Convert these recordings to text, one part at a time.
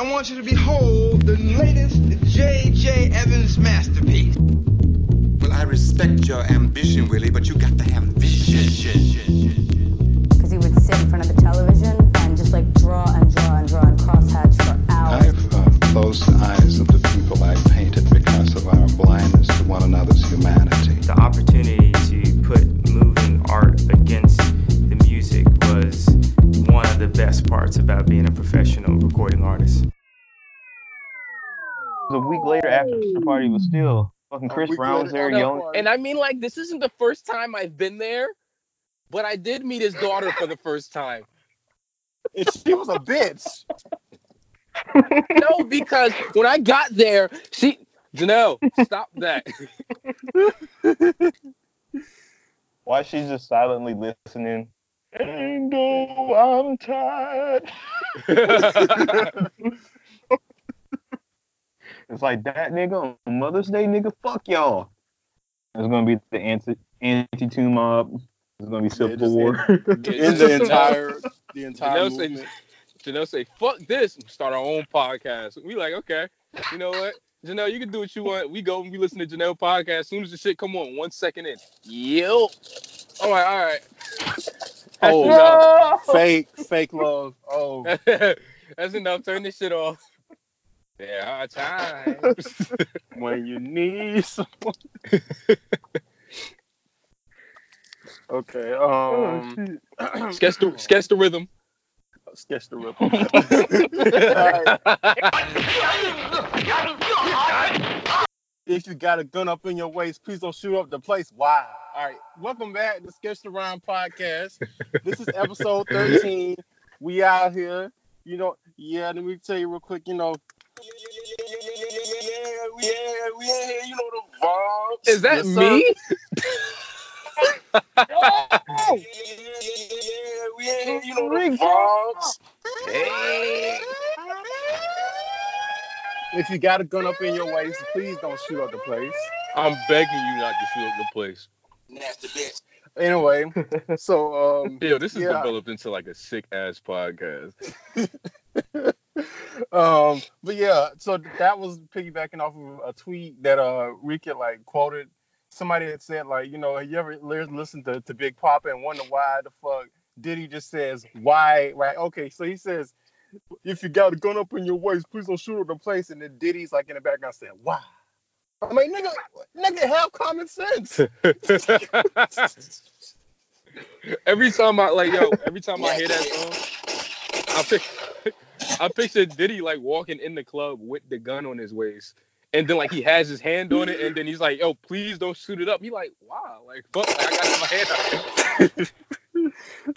I want you to behold the latest J.J. Evans masterpiece. Well, I respect your ambition, Willie, but you got to have vision. because he would sit in front of the television and just like draw and draw and draw and crosshatch for hours. I've uh, closed the eyes of the people I painted because of our blindness to one another's humanity. the opportunity to put moving art against the music was one of the best parts about being a professional recording artist. A week later, after the party was still oh. fucking Chris week Brown was there, young. And I mean, like, this isn't the first time I've been there, but I did meet his daughter for the first time. And she was a bitch. No, because when I got there, she, Janelle, stop that. Why she's just silently listening? And oh, I'm tired. It's like that nigga on Mother's Day, nigga. Fuck y'all. It's gonna be the anti anti two mob. It's gonna be Civil just War. In the entire, the entire Janelle say. Janelle say, fuck this, and start our own podcast. We like, okay, you know what? Janelle, you can do what you want. We go and we listen to Janelle podcast. As soon as the shit come on, one second in. Yep. All right, all right. Oh, fake, fake love. Oh, That's enough. Turn this shit off. There are times. when you need someone. okay. Um. sketch the sketch the rhythm. sketch the ripple. if you got a gun up in your waist, please don't shoot up the place. Why? All right. Welcome back to Sketch the Rhyme podcast. This is episode 13. We out here. You know, yeah, let me tell you real quick, you know. Yeah, we here, we you know the vibes. Is that Yes, sir. me? Yeah, we here, you know the vibes. If you got a gun up in your waist, please don't shoot up the place. I'm begging you not to shoot up the place. Nasty bitch. Anyway, so um, Yo, this is Yeah. developed into like a sick ass podcast. um, but yeah, so that was piggybacking off of a tweet that uh Rika like quoted. Somebody had said like, you know, have you ever li- listen to, to Big Poppa and wonder why the fuck Diddy just says why, right? Okay, so he says, if you got a gun up in your waist, please don't shoot at the place. And then Diddy's like in the background saying, why? I'm like, nigga, nigga, have common sense. every time I like yo, every time I hear that song, I pic- I picture Diddy like walking in the club with the gun on his waist. And then like he has his hand on it, and then he's like, "Yo, please don't shoot it up." He like, "Wow, like fuck, like, I got my hand out."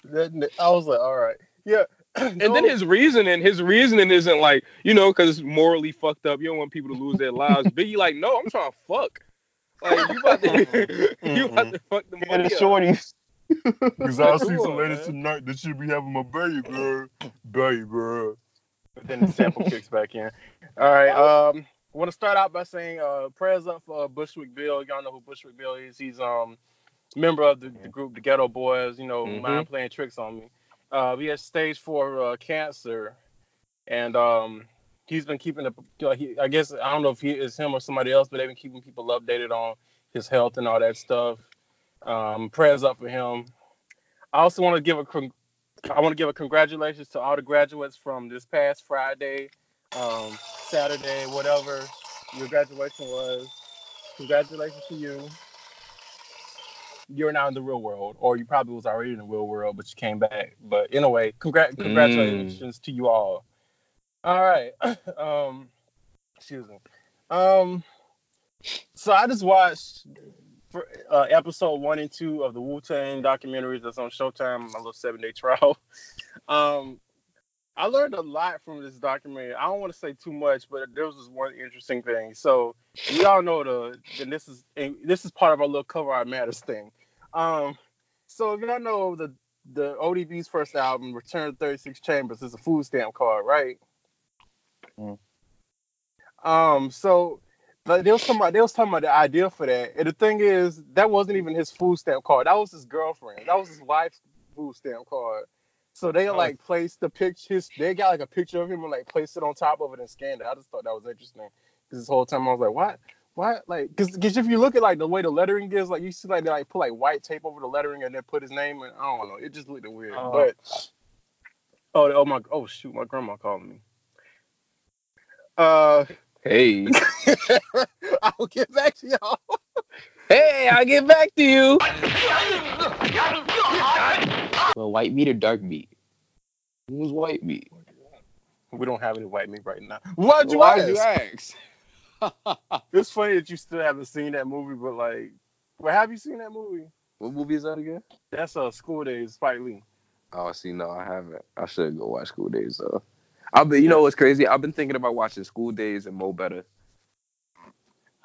That- I was like, all right, yeah. And then his reasoning, his reasoning isn't like, you know, because it's morally fucked up. You don't want people to lose their lives. Biggie like, no, I'm trying to fuck. Like you about to, mm-hmm. you about to fuck the And money the up. shorties. Cause I see some ladies tonight that should be having my baby, girl. Baby, girl. But then the sample kicks back in. All right. Um, I want to start out by saying uh, prayers up for Bushwick Bill. Y'all know who Bushwick Bill is. He's um member of the, the group, the Geto Boys. You know, Mhm. mind playing tricks on me. Uh, he has stage four uh, cancer, and um, he's been keeping the. You know, he, I guess I don't know if he is him or somebody else, but they've been keeping people updated on his health and all that stuff. Um, prayers up for him. I also want to give a con- I want to give a congratulations to all the graduates from this past Friday, um, Saturday, whatever your graduation was. Congratulations to you. You're now in the real world, or you probably was already in the real world, but you came back. But anyway, congrat congratulations to you all. All right. um, excuse me. Um, so I just watched for, uh, episode one and two of the Wu Tang documentaries that's on Showtime. My little seven day trial. Um, I learned a lot from this documentary. I don't want to say too much, but there was this one interesting thing. So we all know the, and this is and this is part of our little cover art matters thing. Um, so if y'all know the the ODB's first album, Return to 36 Chambers, is a food stamp card, right? Mm. Um, so like, they was talking about they was talking about the idea for that. And the thing is, that wasn't even his food stamp card. That was his girlfriend. That was his wife's food stamp card. So they like placed the picture. His, they got like a picture of him and like placed it on top of it and scanned it. I just thought that was interesting because this whole time I was like, what? Why? Like, because if you look at like the way the lettering is, like you see like they like put like white tape over the lettering and then put his name. And I don't know. It just looked weird. Oh. But oh, oh my, oh shoot, my grandma called me. Uh, Hey, I'll get back to y'all. hey, I'll get back to you. Well, white meat or dark meat? Who's white meat? We don't have any white meat right now. Why'd you Why'd ask? you ask? It's funny that you still haven't seen that movie, but like, well, have you seen that movie? what movie is that again? That's uh, School Daze, Spike Lee. Oh, see, no, I haven't. I should go watch School Daze though. I've been, you know what's crazy? I've been thinking about watching School Daze and Mo Better.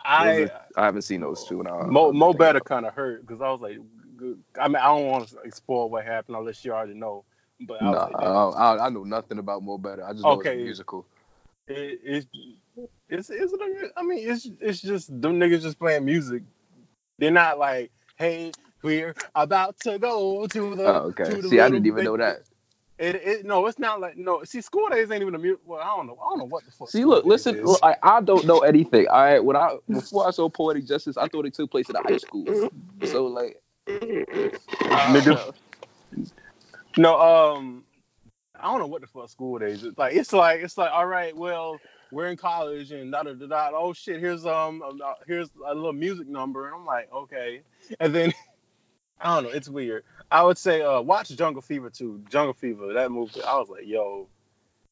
I are- I haven't seen those two. Now Mo Mo better kind of hurt because I was like, good. I mean, I don't want to spoil what happened unless you already know. But I Nah, like, I, I, I know nothing about Mo Better. I just know Okay. it's a musical. it, it's it's it's I mean, it's it's just them niggas just playing music. They're not like, hey, we're about to go to the. Oh, okay. to the See, I didn't even know that. It, it no, it's not like no. See, School Daze ain't even a music. Well, I don't know. I don't know what the fuck. See, look, listen. is. Look, I, I don't know anything. All right, when I before I saw Poetic Justice, I thought it took place at a high school. So like, Nigga. No, um, I don't know what the fuck School Daze is. Like, it's like it's like, all right, well, we're in college and da da da da. Oh shit, here's um, um, uh, here's a little music number, and I'm like, okay, and then I don't know, it's weird. I would say, uh, watch Jungle Fever too. Jungle Fever, that movie. I was like, yo,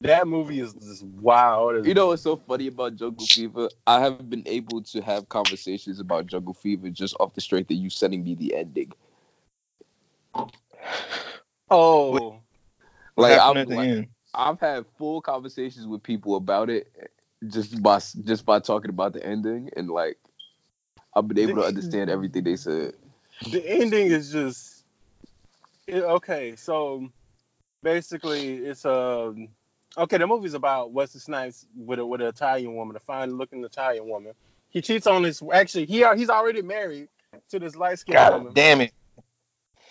that movie is just wild. You know what's so funny about Jungle Fever? I have been able to have conversations about Jungle Fever just off the strength of you sending me the ending. oh, Like I'm at the like, end? I've had full conversations with people about it just by just by talking about the ending and like I've been able to understand everything they said. the ending is just it- okay. So basically, it's a okay. The movie's about Wesley Snipes with a with an Italian woman, a fine looking Italian woman. He cheats on his actually he he's already married to this light skinned God woman, damn it.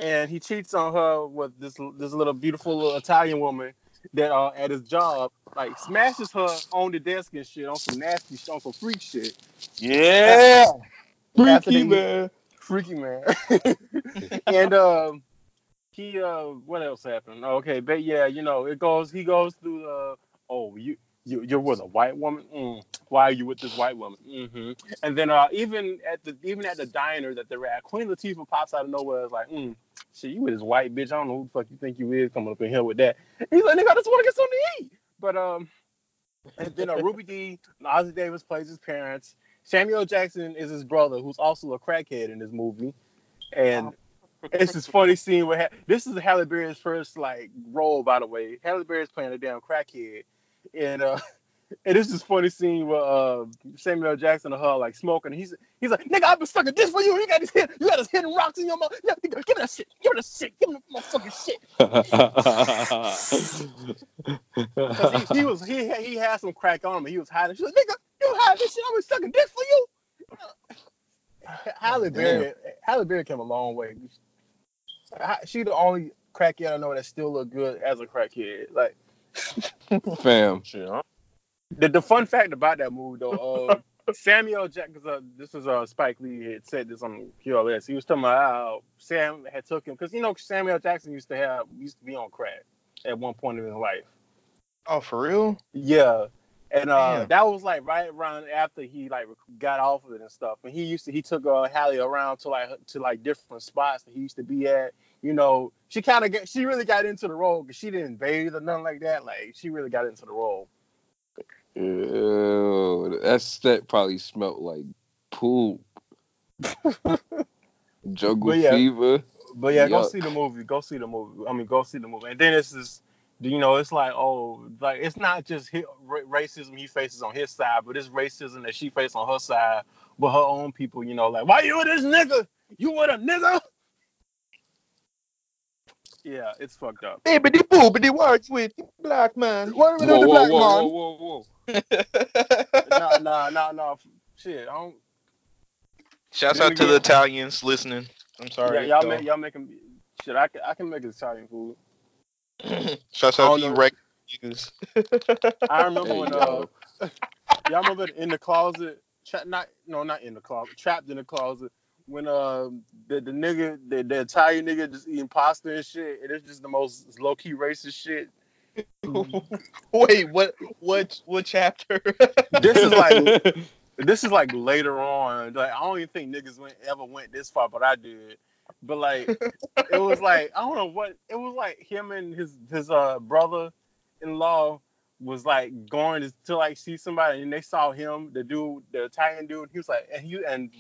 and he cheats on her with this this little beautiful little Italian woman that uh, at his job like smashes her on the desk and shit on some nasty on some freak shit. Yeah. After Freaky man. freaky man. and um, he uh, what else happened? Okay, but yeah, you know, it goes. He goes through the. Oh, you you you're with a white woman. Mm. Why are you with this white woman? hmm And then uh, even at the even at the diner that they're at, Queen Latifah pops out of nowhere. Is like, mm, shit, you with this white bitch? I don't know who the fuck you think you is coming up in here with that. He's like, nigga, I just want to get something to eat. But um, and then uh, Ruby Dee, Ossie Davis plays his parents. Samuel Jackson is his brother, who's also a crackhead in this movie, and it's this funny scene where ha- this is Halle Berry's first like role, by the way. Halle Berry's playing a damn crackhead, and uh, and this is funny scene where uh, Samuel Jackson and her like smoking. He's he's like, nigga, I've been sucking this for you. You got this hit, you got this hidden rocks in your mouth. Yeah, give me that shit. Give me that shit. Give me that motherfucking shit. he, he was he he had some crack on him. He was hiding. She was nigga, you hide this shit. I was sucking dick for you. Halle Berry, Halle Berry came a long way. Ha- She the only crackhead I know that still look good as a crackhead. Like Fam. the, the fun fact about that movie though, uh, Samuel Jackson. Uh, this is uh, Spike Lee had said this on QLS. He was talking about how Sam had took him because you know Samuel Jackson used to have used to be on crack at one point in his life. Oh, for real? Yeah. And uh, Damn. that was like right around after he like got off of it and stuff. And he used to he took uh, Halle around to like to like different spots that he used to be at. You know, she kind of she really got into the role because she didn't bathe or nothing like that. Like she really got into the role. Ew, that set probably smelled like poop. Jungle But yeah. fever. But yeah, go see the movie. Go see the movie. I mean, go see the movie. And then it's just, you know, it's like, oh, like it's not just hi- ra- racism he faces on his side, but it's racism that she faces on her side with her own people. You know, like, why you with this nigga? You with a nigga? Yeah, it's fucked up. Baby, the boob, but the words with the black man. What Whoa, whoa, whoa, whoa, whoa, whoa. nah, nah, nah, nah. Shit, I don't. Shouts out to the Italians listening. I'm sorry Yeah, y'all make y'all making shit. I can I can make Italian food. Shouts I out to you, know. I remember when uh, y'all remember in the closet, tra- not no, not in the closet, trapped in the closet. When uh the, the nigga, the, the Italian nigga just eating pasta and shit, and it's just the most low key racist shit. Wait, what? What? What chapter? This is like this is like later on. Like I don't even think niggas went ever went this far, but I did. But like it was like I don't know what it was like him and his his uh brother in law was like going to, to like see somebody and they saw him, the dude, the Italian dude, he was like and he and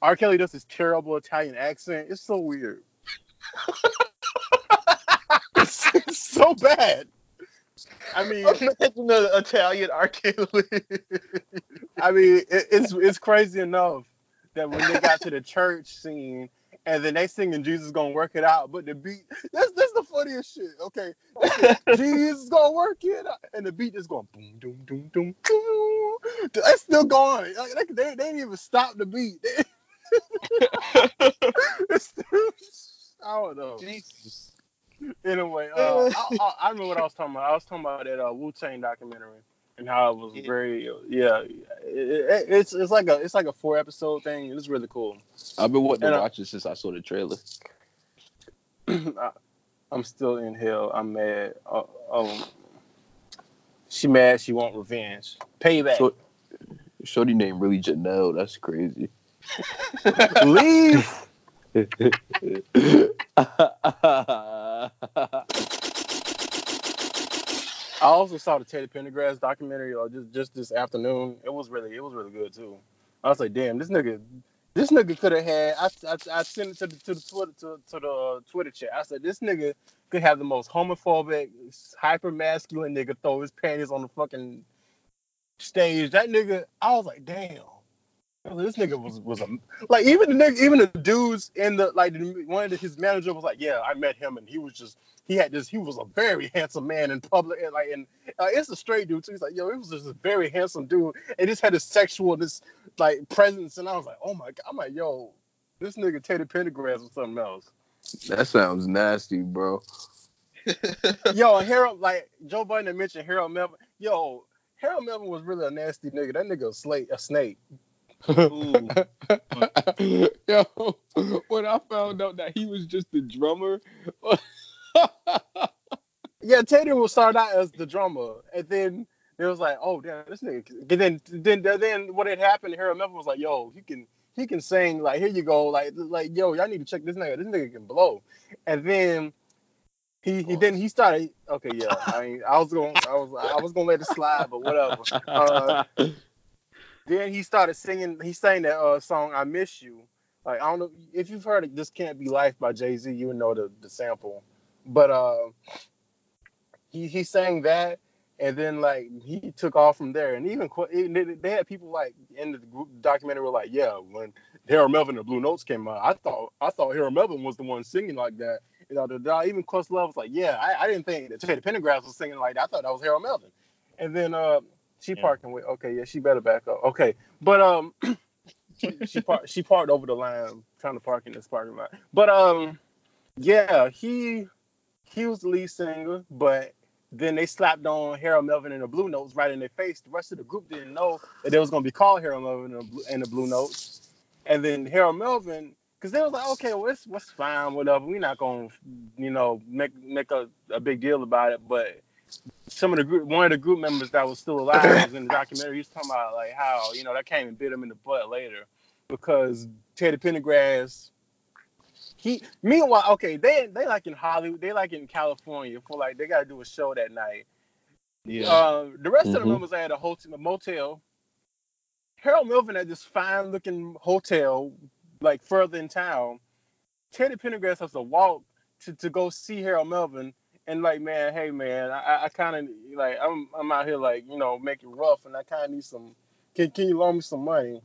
R. Kelly does this terrible Italian accent. It's so weird. it's, it's so bad. I mean, Imagine the Italian R. Kelly. I mean, it, it's it's crazy enough that when they got to the church scene and then they singing Jesus gonna work it out, but the beat that's that's the funniest shit. Okay, Jesus gonna work it out, and the beat is going boom, doom, doom, doom, doom. That's still going. Like, they, they, they didn't even stop the beat. It's still- I don't know. Jesus. Anyway, uh, I, I, I remember what I was talking about. I was talking about that uh, Wu Tang documentary and how it was Yeah. very, yeah. It, it, it's it's like a it's like a four episode thing. It's really cool. I've been wanting to watch it since I saw the trailer. I, I'm still in hell. I'm mad. Uh, um, she mad. She want revenge. Payback. So, Shorty name really Janelle. That's crazy. Leave. I also saw the Teddy Pendergrass documentary uh, just just this afternoon. It was really it was really good too. I was like, damn, this nigga, this nigga could have had. I, I, I sent it to the to the Twitter to, to the uh, Twitter chat. I said this nigga could have the most homophobic, hyper masculine nigga throw his panties on the fucking stage. That nigga, I was like, damn. I was like, This nigga was was a like even the nigga even the dudes in the like one of the, his manager was like yeah I met him and he was just he had this he was a very handsome man in public and like and uh, it's a straight dude too. He's like yo it was just a very handsome dude and just had this sexual this like presence. And I was like oh my god I'm like yo this nigga Teddy Pendergrass or something else. That sounds nasty, bro. yo Harold like Joe Biden mentioned Harold Melvin. Yo Harold Melvin was really a nasty nigga. That nigga a slate a snake. Ooh. Yo, when I found out that he was just the drummer, Yeah, Tatum will start out as the drummer, and then it was like, oh damn, this nigga. And then then then what had happened? Harold Melvin was like, yo, he can he can sing. Like here you go. Like like yo, y'all need to check this nigga. This nigga can blow. And then he he then he started. Okay, yeah. I mean, I was going I was I was gonna let it slide, but whatever. Uh, then he started singing. He sang that uh, song "I Miss You." Like I don't know if you've heard. This can't be life by Jay Z. You would know the the sample, but uh, he he sang that, and then like he took off from there. And even they- had people like in the group documentary were like, yeah, when Harold Melvin and the Blue Notes came out, I thought I thought Harold Melvin was the one singing like that. You know, the, the, even Questlove was like, yeah, I, I didn't think that Teddy Pendergrass was singing like that. I thought that was Harold Melvin. And then uh, she Yeah. parking with okay, yeah, she better back up. Okay, but um, she she, par- she parked over the line, trying to park in this parking lot. But um, yeah, he he was the lead singer, but then they slapped on Harold Melvin and the Blue Notes right in their face. The rest of the group didn't know that they was gonna be called Harold Melvin and the Blue, and the Blue Notes. And then Harold Melvin, because they was like, okay, well, it's what's fine, whatever. We're not gonna, you know, make make a, a big deal about it. But some of the group, one of the group members that was still alive was in the documentary. He was talking about like how you know that came and bit him in the butt later because Teddy Pendergrass. He meanwhile, okay, they they like in Hollywood, they like in California for like they gotta do a show that night. Yeah. Um, the rest of the Mhm. members had a hotel, a motel. Harold Melvin at this fine looking hotel like further in town. Teddy Pendergrass has to walk to, to go see Harold Melvin and like, man, hey man, I, I kind of like I'm I'm out here like you know making rough and I kind of need some. Can can you loan me some money?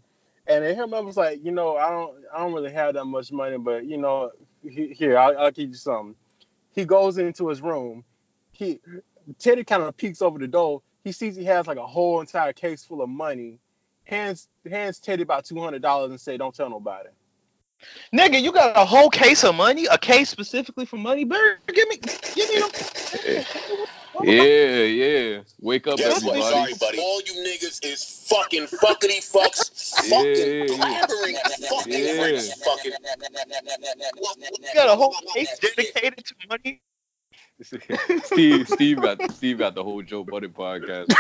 And Harold Melvin was like, you know, I don't I don't really have that much money, but you know, he- here I'll, I'll give you something. He goes into his room. He Teddy kind of peeks over the door. He sees he has like a whole entire case full of money. Hands hands Teddy about two hundred dollars and say, "Don't tell nobody." Nigga, you got a whole case of money, a case specifically for money. Better give me, give me them. Yeah, yeah. Wake up, Guess everybody. Sorry, buddy. All you niggas is fucking fuckity fucks, fucking blabbering, fucking Yeah. fucking. You got a whole case dedicated to money. Steve, Steve got Steve got the whole Joe Budden podcast.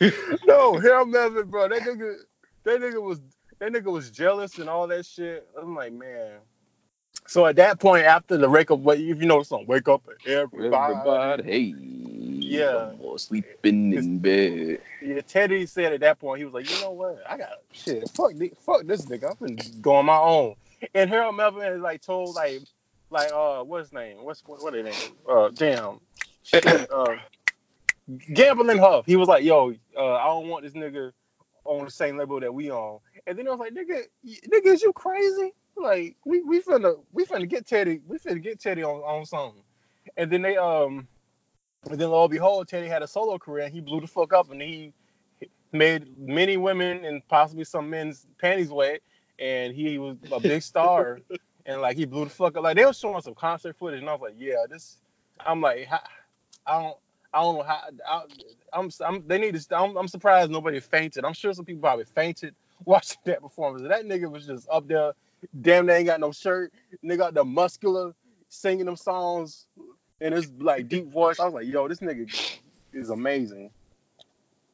no, Harold Melvin, bro. That nigga, that nigga was that nigga was jealous and all that shit. I'm like, man. So at that point, after the wake up, what if you know the song, wake up everybody. Everybody, hey, Yeah. more sleeping in bed. Yeah, Teddy said at that point, he was like, you know what? I got shit. Fuck, fuck this nigga. I'm finna go on my own. And Harold Melvin has like told like, like uh, what's his name? What's what, what his name? Uh, damn. Shit, uh, Gamble and Huff. He was like, yo, uh, I don't want this nigga on the same level that we on. And then I was like, nigga, y- nigga, is you crazy? Like, we we finna we finna get Teddy, we finna get Teddy on on something. And then they um, and then lo and behold, Teddy had a solo career and he blew the fuck up and he made many women and possibly some men's panties wet. And he was a big star. and like he blew the fuck up. Like they were showing some concert footage, and I was like, yeah, this. I'm like, how, I don't, I don't know how. I, I'm, I'm, they need to. I'm, I'm surprised nobody fainted. I'm sure some people probably fainted watching that performance. That nigga was just up there, damn, they ain't got no shirt. Nigga got the muscular singing them songs in his like deep voice. I was like, yo, this nigga is amazing.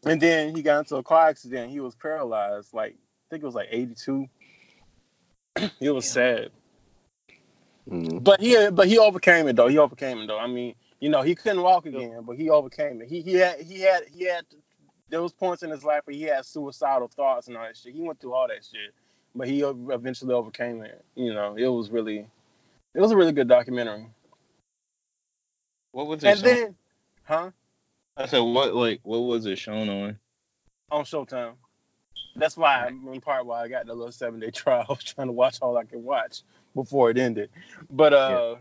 And then he got into a car accident. He was paralyzed. Like I think it was like 82. it was sad. Mm. But he but he overcame it though. He overcame it though. I mean, you know, he couldn't walk again, but he overcame it. He he had he had he had there was points in his life where he had suicidal thoughts and all that shit. He went through all that shit, but he eventually overcame it. You know, it was really it was a really good documentary. What was it? And shown- then, huh? I said, what like what was it shown on? On Showtime. That's why, in part, why I got the little seven day trial. I was trying to watch all I could watch before it ended. But uh, yeah,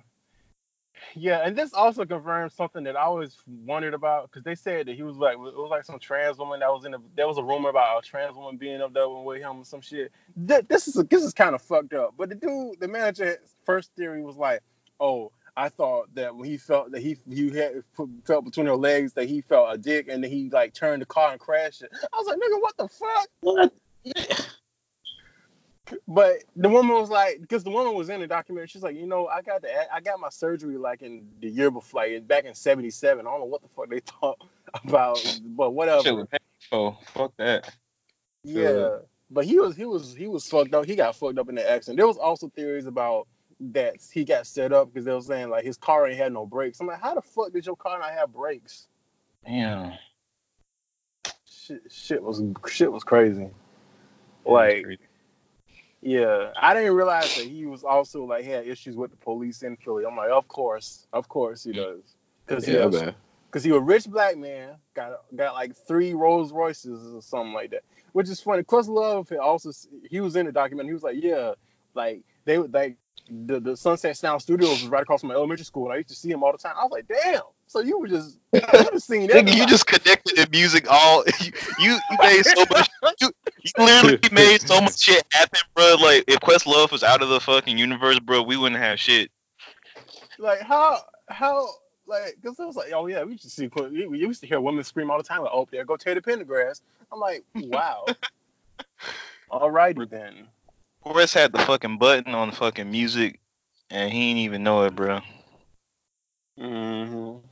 and this also confirms something that I always wondered about because they said that he was like it was like some trans woman that was in a there was a rumor about a trans woman being up there with him or some shit. Th- This is this is kind of fucked up. But the dude, the manager, first theory was like, oh. I thought that when he felt that he he had felt between her legs that he felt a dick and then he like turned the car and crashed it. I was like, nigga, what the fuck? What? But the woman was like, because the woman was in the documentary, she's like, you know, I got the I got my surgery like in the year before, like back in '77. I don't know what the fuck they thought about, but whatever. Oh fuck that. Yeah, but he was he was he was fucked up. He got fucked up in the accident. There was also theories about that he got set up because they were saying like his car ain't had no brakes. I'm like, how the fuck did your car not have brakes? Damn. Shit, shit was shit was crazy. Like, yeah, I didn't realize that he was also like had issues with the police in Philly. I'm like, of course, of course he does, because Yeah, he was, because he was a rich black man, got got like three Rolls Royces or something like that. Which is funny. Questlove had also he was in the document. He was like, yeah, like they would like the, the Sunset Sound Studios was right across from my elementary school, and I used to see him all the time. I was like, damn. So you were just you were seen Nigga, you just connected the music all. You you, you made so much. You, you literally made so much shit happen, bro. Like if Questlove was out of the fucking universe, bro, we wouldn't have shit. like how how like because it was like oh yeah we used to see we, we used to hear women scream all the time like oh there go Teddy Pendergrass. I'm like wow. Alrighty then. Wes had the fucking button on the fucking music, and he didn't even know it, bro. Mm-hmm.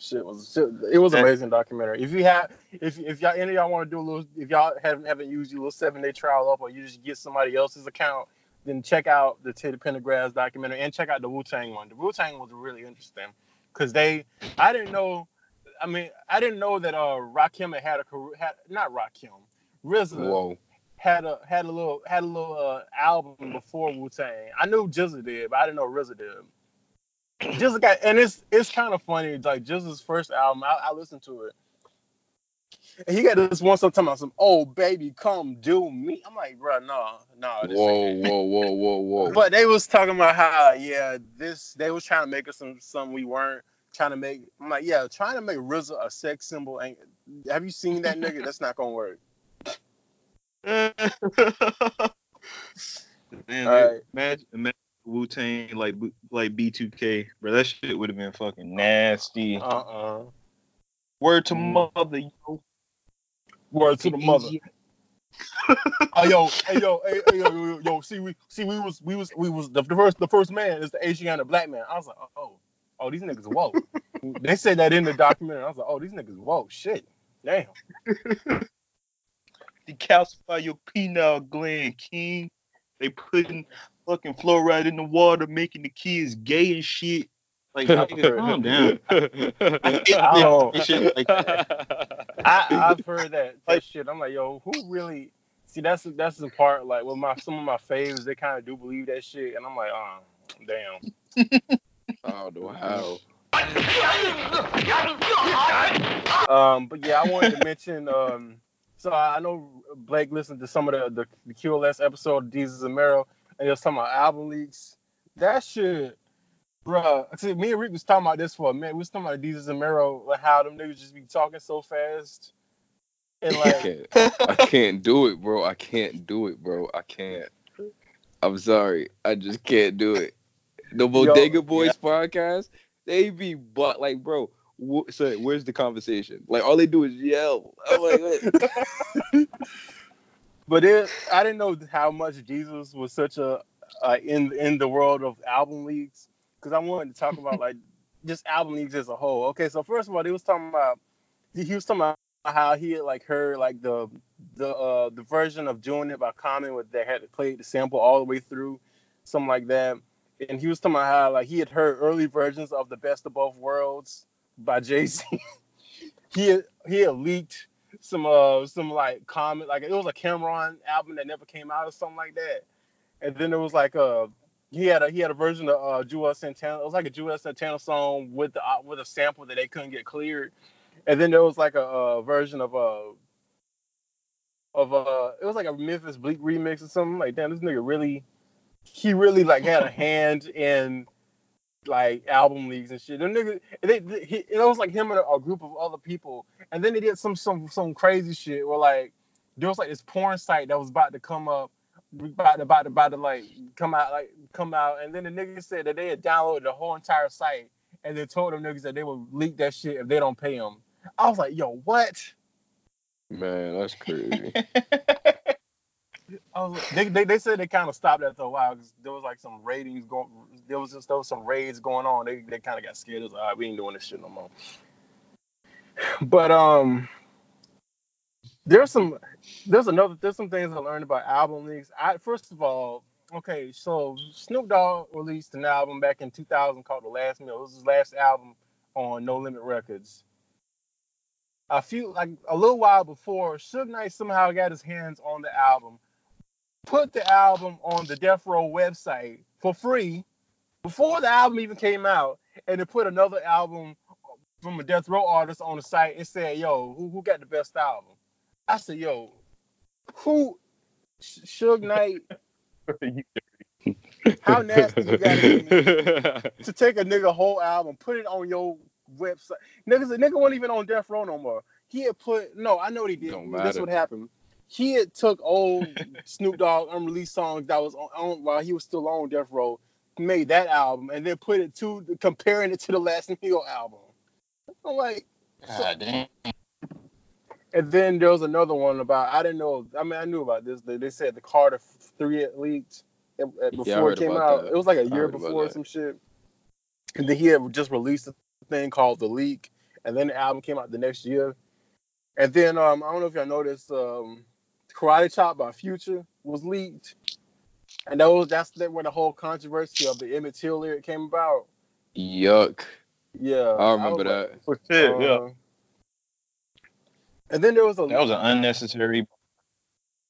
Shit was shit, it was an amazing documentary. If you have if if y'all any of y'all want to do a little if y'all haven't haven't used your little seven day trial up or you just get somebody else's account, then check out the Teddy Pendergrass documentary and check out the Wu Tang one. The Wu Tang was really interesting because they I didn't know I mean I didn't know that uh Rakim had had a career had not Rakim RZA Whoa. had a had a little had a little uh, album before Wu Tang. I knew GZA did, but I didn't know RZA did. GZA got, and it's it's kind of funny. Like GZA's first album, I, I listened to it, and he got this one song talking about some, "Oh baby, come do me." I'm like, bro, no, no. This Whoa, ain't whoa, whoa, whoa, whoa. But they was talking about how, yeah, this they was trying to make us some some we weren't trying to make. I'm like, yeah, trying to make RZA a sex symbol ain't. Have you seen that nigga? That's not gonna work. Man, All right. imagine, imagine Wu Tang like like B2K, bro. That shit would have been fucking nasty. Uh uh Word to mother, yo. Word to the mother. oh yo, hey yo, hey, hey, yo, yo, yo, yo, see we see we was we was we was the, the first the first man is the Asian and black man. I was like, oh, oh, these niggas woke. they said that in the documentary. I was like, oh, these niggas woke. Shit, damn. Decalcify your penile gland, king. They putting fucking fluoride in the water, making the kids gay and shit. Like, nigga, calm down. I don't- Shit like that. I I've heard that, that shit. I'm like, yo, who really? See, that's that's the part. Like, with my some of my faves, they kind of do believe that shit, and I'm like, oh, damn. I don't know how. Um, but yeah, I wanted to mention. Um, so I know Blake listened to some of the the, the QLS episode of Desus and Mero, and he was talking about album leaks. That shit, bruh. See, me and Rick was talking about this for a minute. We was talking about Desus and Mero, like how them niggas just be talking so fast, and I can't. I can't do it, bro. I can't do it, bro. I can't. I'm sorry. I just can't do it. The Bodega Boys podcast, they be but like, bro. Wh- so where's the conversation? Like all they do is yell. I'm like? but it, I didn't know how much Desus was such a uh, in in the world of album leaks because I wanted to talk about like just album leaks as a whole. Okay, so first of all, he was talking about he was talking about how he had like heard like the the uh the version of doing it by Common with they had to play the sample all the way through, something like that. And he was talking about how like he had heard early versions of the Best of Both Worlds by Jay Z. he had, he had leaked some uh some like comment like it was a Cam'ron album that never came out or something like that. And then there was like a he had a he had a version of uh Juelz Santana. It was like a Juelz Santana song with the uh, with a sample that they couldn't get cleared. And then there was like a, uh version of uh of uh it was like a Memphis Bleek remix or something like damn this nigga really he really like had a hand in like album leagues and shit. Them niggas, they, they he, it was like him and a, a group of other people, and then they did some some some crazy shit where like there was like this porn site that was about to come up, about to about to, about to like come out like come out, and then the niggas said that they had downloaded the whole entire site, and they told them niggas that they would leak that shit if they don't pay them. I was like, yo, what? Man, that's crazy. Like, they, they, they said they kind of stopped after a while because there was like some ratings going. There was just there was some raids going on. They they kind of got scared. It was like, all right, we ain't doing this shit no more. But um, there's some there's another there's some things I learned about album leaks. I first of all, okay, so Snoop Dogg released an album back in 2000 called The Last Meal. It was his last album on No Limit Records. A few like a little while before, Suge Knight somehow got his hands on the album put the album on the Death Row website for free before the album even came out, and they put another album from a Death Row artist on the site and said, "Yo, who, who got the best album?" I said, "Yo, who? Suge Knight? How nasty you got to be to take a nigga whole album, put it on your website? Niggas, the nigga wasn't even on Death Row no more. He had put no, I know what he did. This what happened. He had took old Snoop Dogg unreleased songs that was on, on while he was still on Death Row, made that album, and then put it to comparing it to the Last Meal album. I'm like, God damn. and then there was another one about I didn't know. I mean, I knew about this. They, they said the Carter Three leaked before heard it came out. that. It was like a year before some shit. And then he had just released a thing called The Leak, and then the album came out the next year. And then um, I don't know if y'all noticed, um, Karate Chop by Future was leaked, and that was that's that where the whole controversy of the Emmett Till lyric came about. Yuck. Yeah, I remember was like, that. For shit, yeah. uh, And then there was a That was an unnecessary.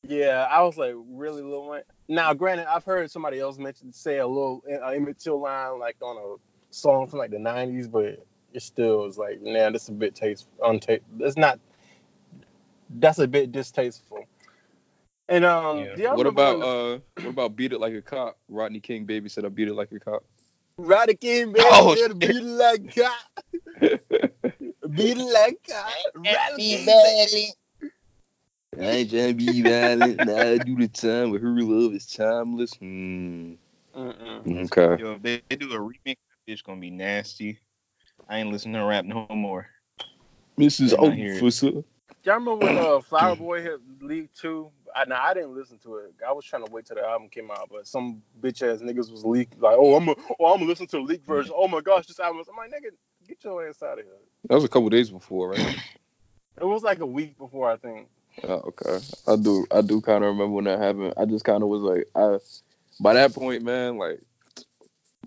Yeah, I was like, really, Lil Wayne. Now, granted, I've heard somebody else mention say a little uh, Emmett Till line like on a song from like the '90s, but it still is like, man, this is a bit tasteful. Unta- it's not. That's a bit distasteful. And um, Yeah. do y'all What about when uh what about beat it like a cop? Rodney King baby said I beat it like a cop. Rodney King, baby, Oh, said, beat it like God, beat it like God, Roddy King. I ain't trying to be violent. Nah, I do the time, but her love is timeless. Hmm. Mm-mm. Okay. Yo, if they, they do a remix, it's gonna be nasty. I ain't listening to rap no more. Mrs. I'm not hearing it. Officer. Y'all remember when uh, Flower Boy hit leaked too? I, now I didn't listen to it. I was trying to wait till the album came out, but some bitch ass niggas was leaked like, oh, I'm gonna, oh, I'm gonna listen to the leaked version. Oh my gosh, this album. I'm like, nigga, get your ass out of here. That was a couple days before, right? It was like a week before, I think. Oh, okay. I do. I do kind of remember when that happened. I just kind of was like, I. By that point, man, like,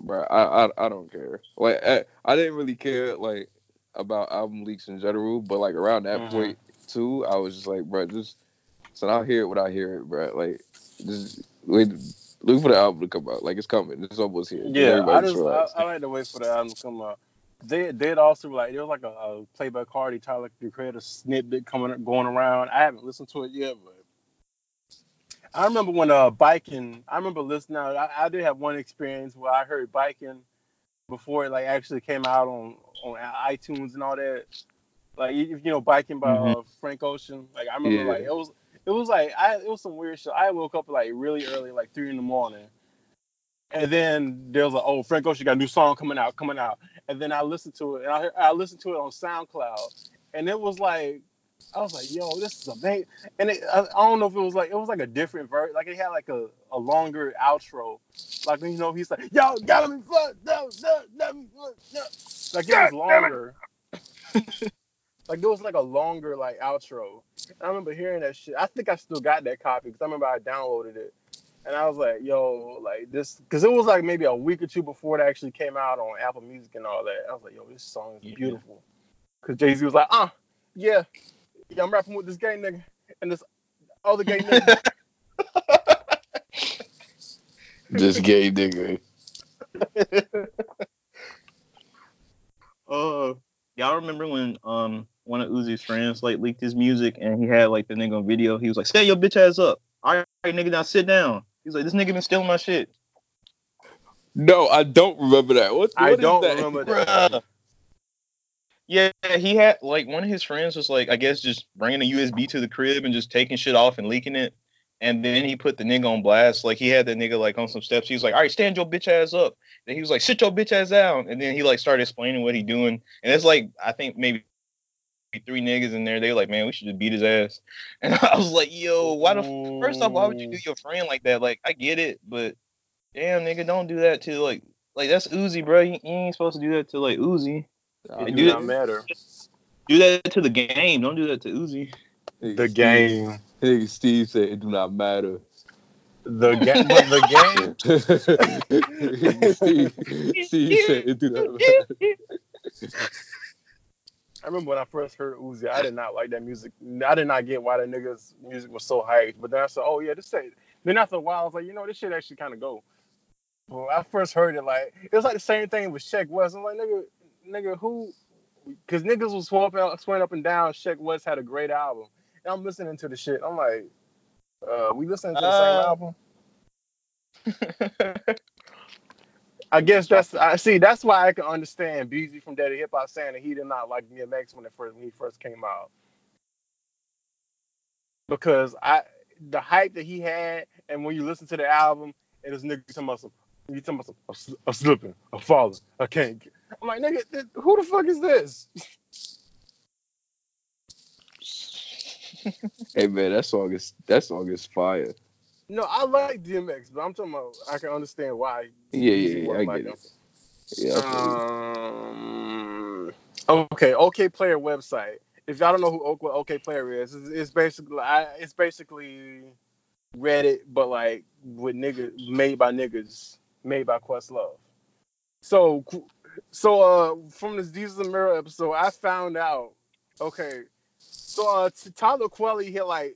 bro, I, I, I don't care. Like, I, I didn't really care like about album leaks in general, but like around that Mhm. point too, I was just like, bro, just so I'll hear it when I hear it, bro. Like, just wait, look for the album to come out. Like, it's coming. It's almost here. Yeah, I just I. I like to wait for the album to come out. They they'd also like there was like a, a Playboi Carti Tyler the Creator snippet coming going around. I haven't listened to it yet, but I remember when uh biking. I remember listening. I, I did have one experience where I heard biking before it like actually came out on on iTunes and all that. Like you, you know, biking by uh, Frank Ocean. Like I remember, Yeah. like it was it was like I it was some weird shit. I woke up like really early, like three in the morning. And then there was like, oh, Frank Ocean got a new song coming out, coming out. And then I listened to it, and I, I listened to it on SoundCloud, and it was like, I was like, yo, this is amazing. And it, I, I don't know if it was like, it was like a different version. Like it had like a, a longer outro. Like, you know, he's like, yo, got me fucked, no, no, no, no, no. Like it was longer. like it was like a longer like outro. And I remember hearing that shit. I think I still got that copy because I remember I downloaded it. And I was like, yo, like this, because it was like maybe a week or two before it actually came out on Apple Music and all that. I was like, yo, this song is beautiful. Because Jay Z was like, uh, yeah, yeah, I'm rapping with this gay nigga and this other gay nigga. This gay nigga. Uh, y'all remember when um one of Uzi's friends like leaked his music and he had like the nigga on video? He was like, "Stand your bitch ass up." All right, nigga, now sit down. He's like, "This nigga been stealing my shit." No, I don't remember that. What? I what is don't that? remember that. Yeah, he had like one of his friends was like, I guess just bringing a USB to the crib and just taking shit off and leaking it. And then he put the nigga on blast. Like he had the nigga like on some steps. He was like, "All right, stand your bitch ass up." Then he was like, "Sit your bitch ass down." And then he like started explaining what he doing. And it's like I think maybe three niggas in there. They were like, "Man, we should just beat his ass." And I was like, "Yo, why the f- first off, why would you do your friend like that? Like I get it, but damn, nigga, don't do that to like like that's Uzi, bro. You, you ain't supposed to do that to like Uzi. It do do that- not matter. Do that to the game. Don't do that to Uzi. The game. Nigga Steve said it do not matter. The game. But the game. Steve, Steve said it do not matter. I remember when I first heard Uzi, I did not like that music. I did not get why the nigga's music was so hyped. But then I said, oh yeah, this shit. Then after a while, I was like, you know, this shit actually kind of go. Well, I first heard it like it was like the same thing with Sheck Wes. I'm like, nigga, nigga, who? Because niggas was swapping, swearing up and down. Sheck Wes had a great album, and I'm listening to the shit. I'm like, uh, we listening to the Uh, same album. I guess that's I see. That's why I can understand Beezy from Daddy Hip Hop saying that he did not like DMX when it first when he first came out, because I the hype that he had, and when you listen to the album, it is niggas talking about some, you talking about some, I'm, slipping, I'm falling, I can't. Get. I'm like nigga, th- who the fuck is this? Hey man, that song is that song is fire. No, I like DMX, but I'm talking about I can understand why. Yeah, yeah, yeah, I like get him. it. Yeah. Um, okay, Okayplayer website. If y'all don't know who OK, Okayplayer is, it's, it's basically I, it's basically Reddit, but like with niggas made by niggas, made by Questlove. So, so uh, from this Desus and Mero episode, I found out. Okay, so uh, Talib Kweli hit like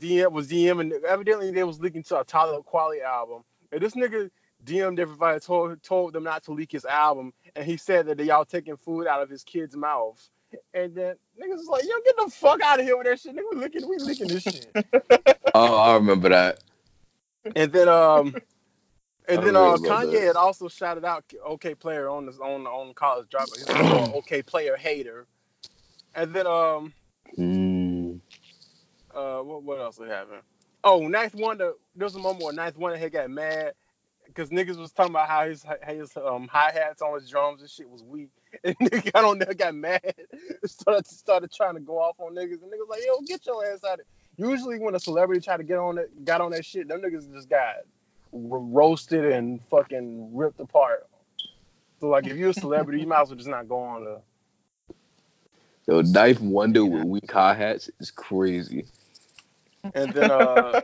DM was DM and evidently they was leaking to a Talib Kweli album, and this nigga DM'd everybody, told told them not to leak his album, and he said that they y'all taking food out of his kid's mouth. And then niggas was like, yo, get the fuck out of here with that shit. Nigga, we leaking, we leaking this shit. Oh, I remember that. and then um and then uh really love Kanye that. had also shouted out Okayplayer on this on on college dropout. He's like, oh, Okayplayer hater. And then um Mm. Uh what, what else happened? Oh, Ninth Wonder. There was a moment where Ninth Wonder had got mad because niggas was talking about how his how his um hi hats on his drums and shit was weak, and nigga got on there got mad, started started trying to go off on niggas, and niggas like, yo, get your ass out of. It. Usually when a celebrity try to get on it, got on that shit, them niggas just got roasted and fucking ripped apart. So like, if you're a celebrity, you might as well just not go on the. Yo, Knife Wonder with weak hi hats is crazy. And then uh,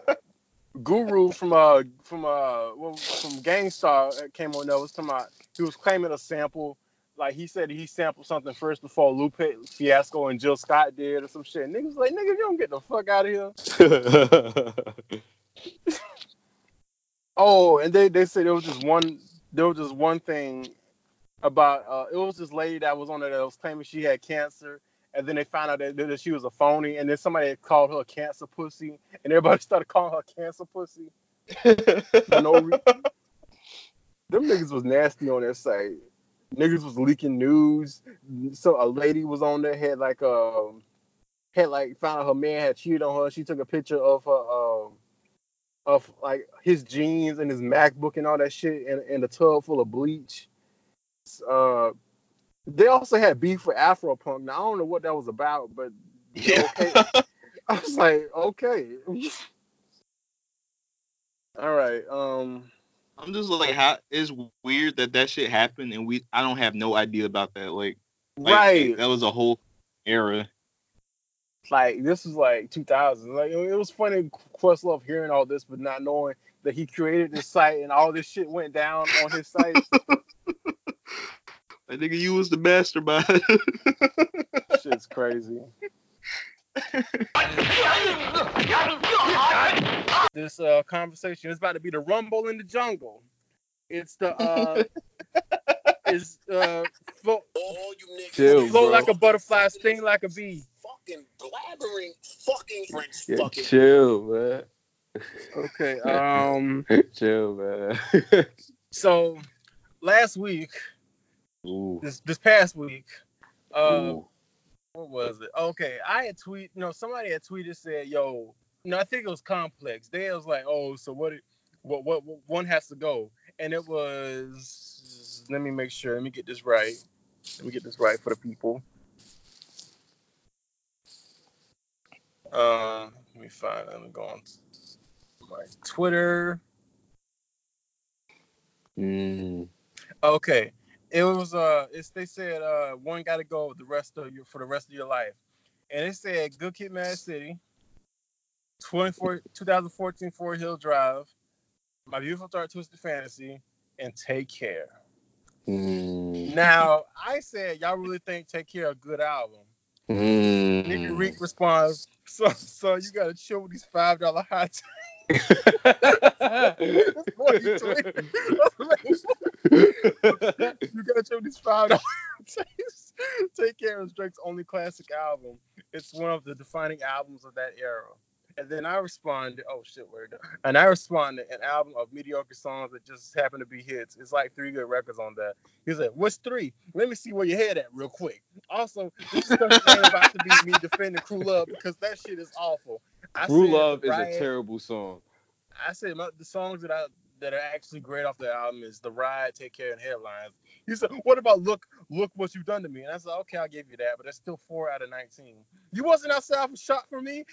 Guru from uh from uh well, from Gang Starr uh, came on there was talking about he was claiming a sample. Like he said he sampled something first before Lupe Fiasco and Jill Scott did or some shit. Niggas like nigga, you don't get the fuck out of here. Oh, and they, they said there was just one there was just one thing about uh it was this lady that was on there that was claiming she had cancer and then they found out that, that she was a phony and then somebody called her a cancer pussy and everybody started calling her cancer pussy. For no reason. Them niggas was nasty on their site. Niggas was leaking news. So a lady was on there had like um had like found out her man had cheated on her. She took a picture of her um of like his jeans and his MacBook and all that shit in, in a tub full of bleach. Uh, they also had beef with Afro Punk. Now I don't know what that was about, but Yeah. okay. I was like, okay. All right. Um. I'm just like, how it's weird that that shit happened, and we I don't have no idea about that. Like, like, right. that was a whole era. Like this was like 2000. Like it was funny, Questlove hearing all this, but not knowing that he created this site and all this shit went down on his site. I think you was the mastermind. Shit's crazy. this uh, conversation is about to be the rumble in the jungle. It's the uh, is uh, flo- All you niggas Chill, float bro. like a butterfly, sting like a bee. fucking blabbering fucking French Yeah, fucking chill, man. Okay. Um. chill, man. So last week, Ooh. this this past week, uh, Ooh. what was it? Okay, I had tweet. You know, somebody had tweeted said, "Yo." No, I think it was complex. They was like, "Oh, so what? it- What? What? what one has to go?" And it was. Let me make sure. Let me get this right. Let me get this right for the people. Uh, let me find. I'm going on my Twitter. Mm. Okay. It was uh it's they said uh one gotta go the rest of your for the rest of your life. And it said Good Kid Mad City, 24 2014 Forest Hill Drive, My Beautiful Dark Twisted Fantasy, and Take Care. Mm. Now I said y'all really think Take Care a good album. Mm. Nigga Reek responds, so so you gotta chill with these five dollar hot you gotta with these five dollar. Take Care is Drake's only classic album. It's one of the defining albums of that era. And then I responded, oh shit, where and I responded an album of mediocre songs that just happen to be hits. It's like three good records on that. He said, What's three? Let me see where your head at real quick. Also, this discussion ain't about to be me defending Crew Love because that shit is awful. I True said Love is a terrible song. I said my, the songs that I that are actually great off the album is The Ride, Take Care, and Headlines. He said, What about Look Look What You've Done to Me? And I said, Okay, I'll give you that, but that's still four out of nineteen. You wasn't outside for shot for me?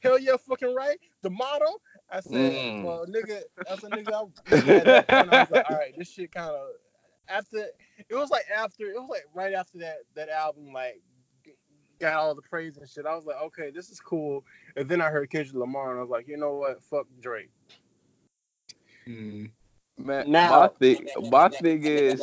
Hell yeah, fucking right. The model." I said, Mm. Well, nigga, I said, nigga, I, at that point, I was like, all right, this shit kind of after it was like after it was like right after that that album like got all the praise and shit. I was like, okay, this is cool. And then I heard Kendrick Lamar, and I was like, you know what? Fuck Drake. Mm. Man, Now- my thing, my thing is,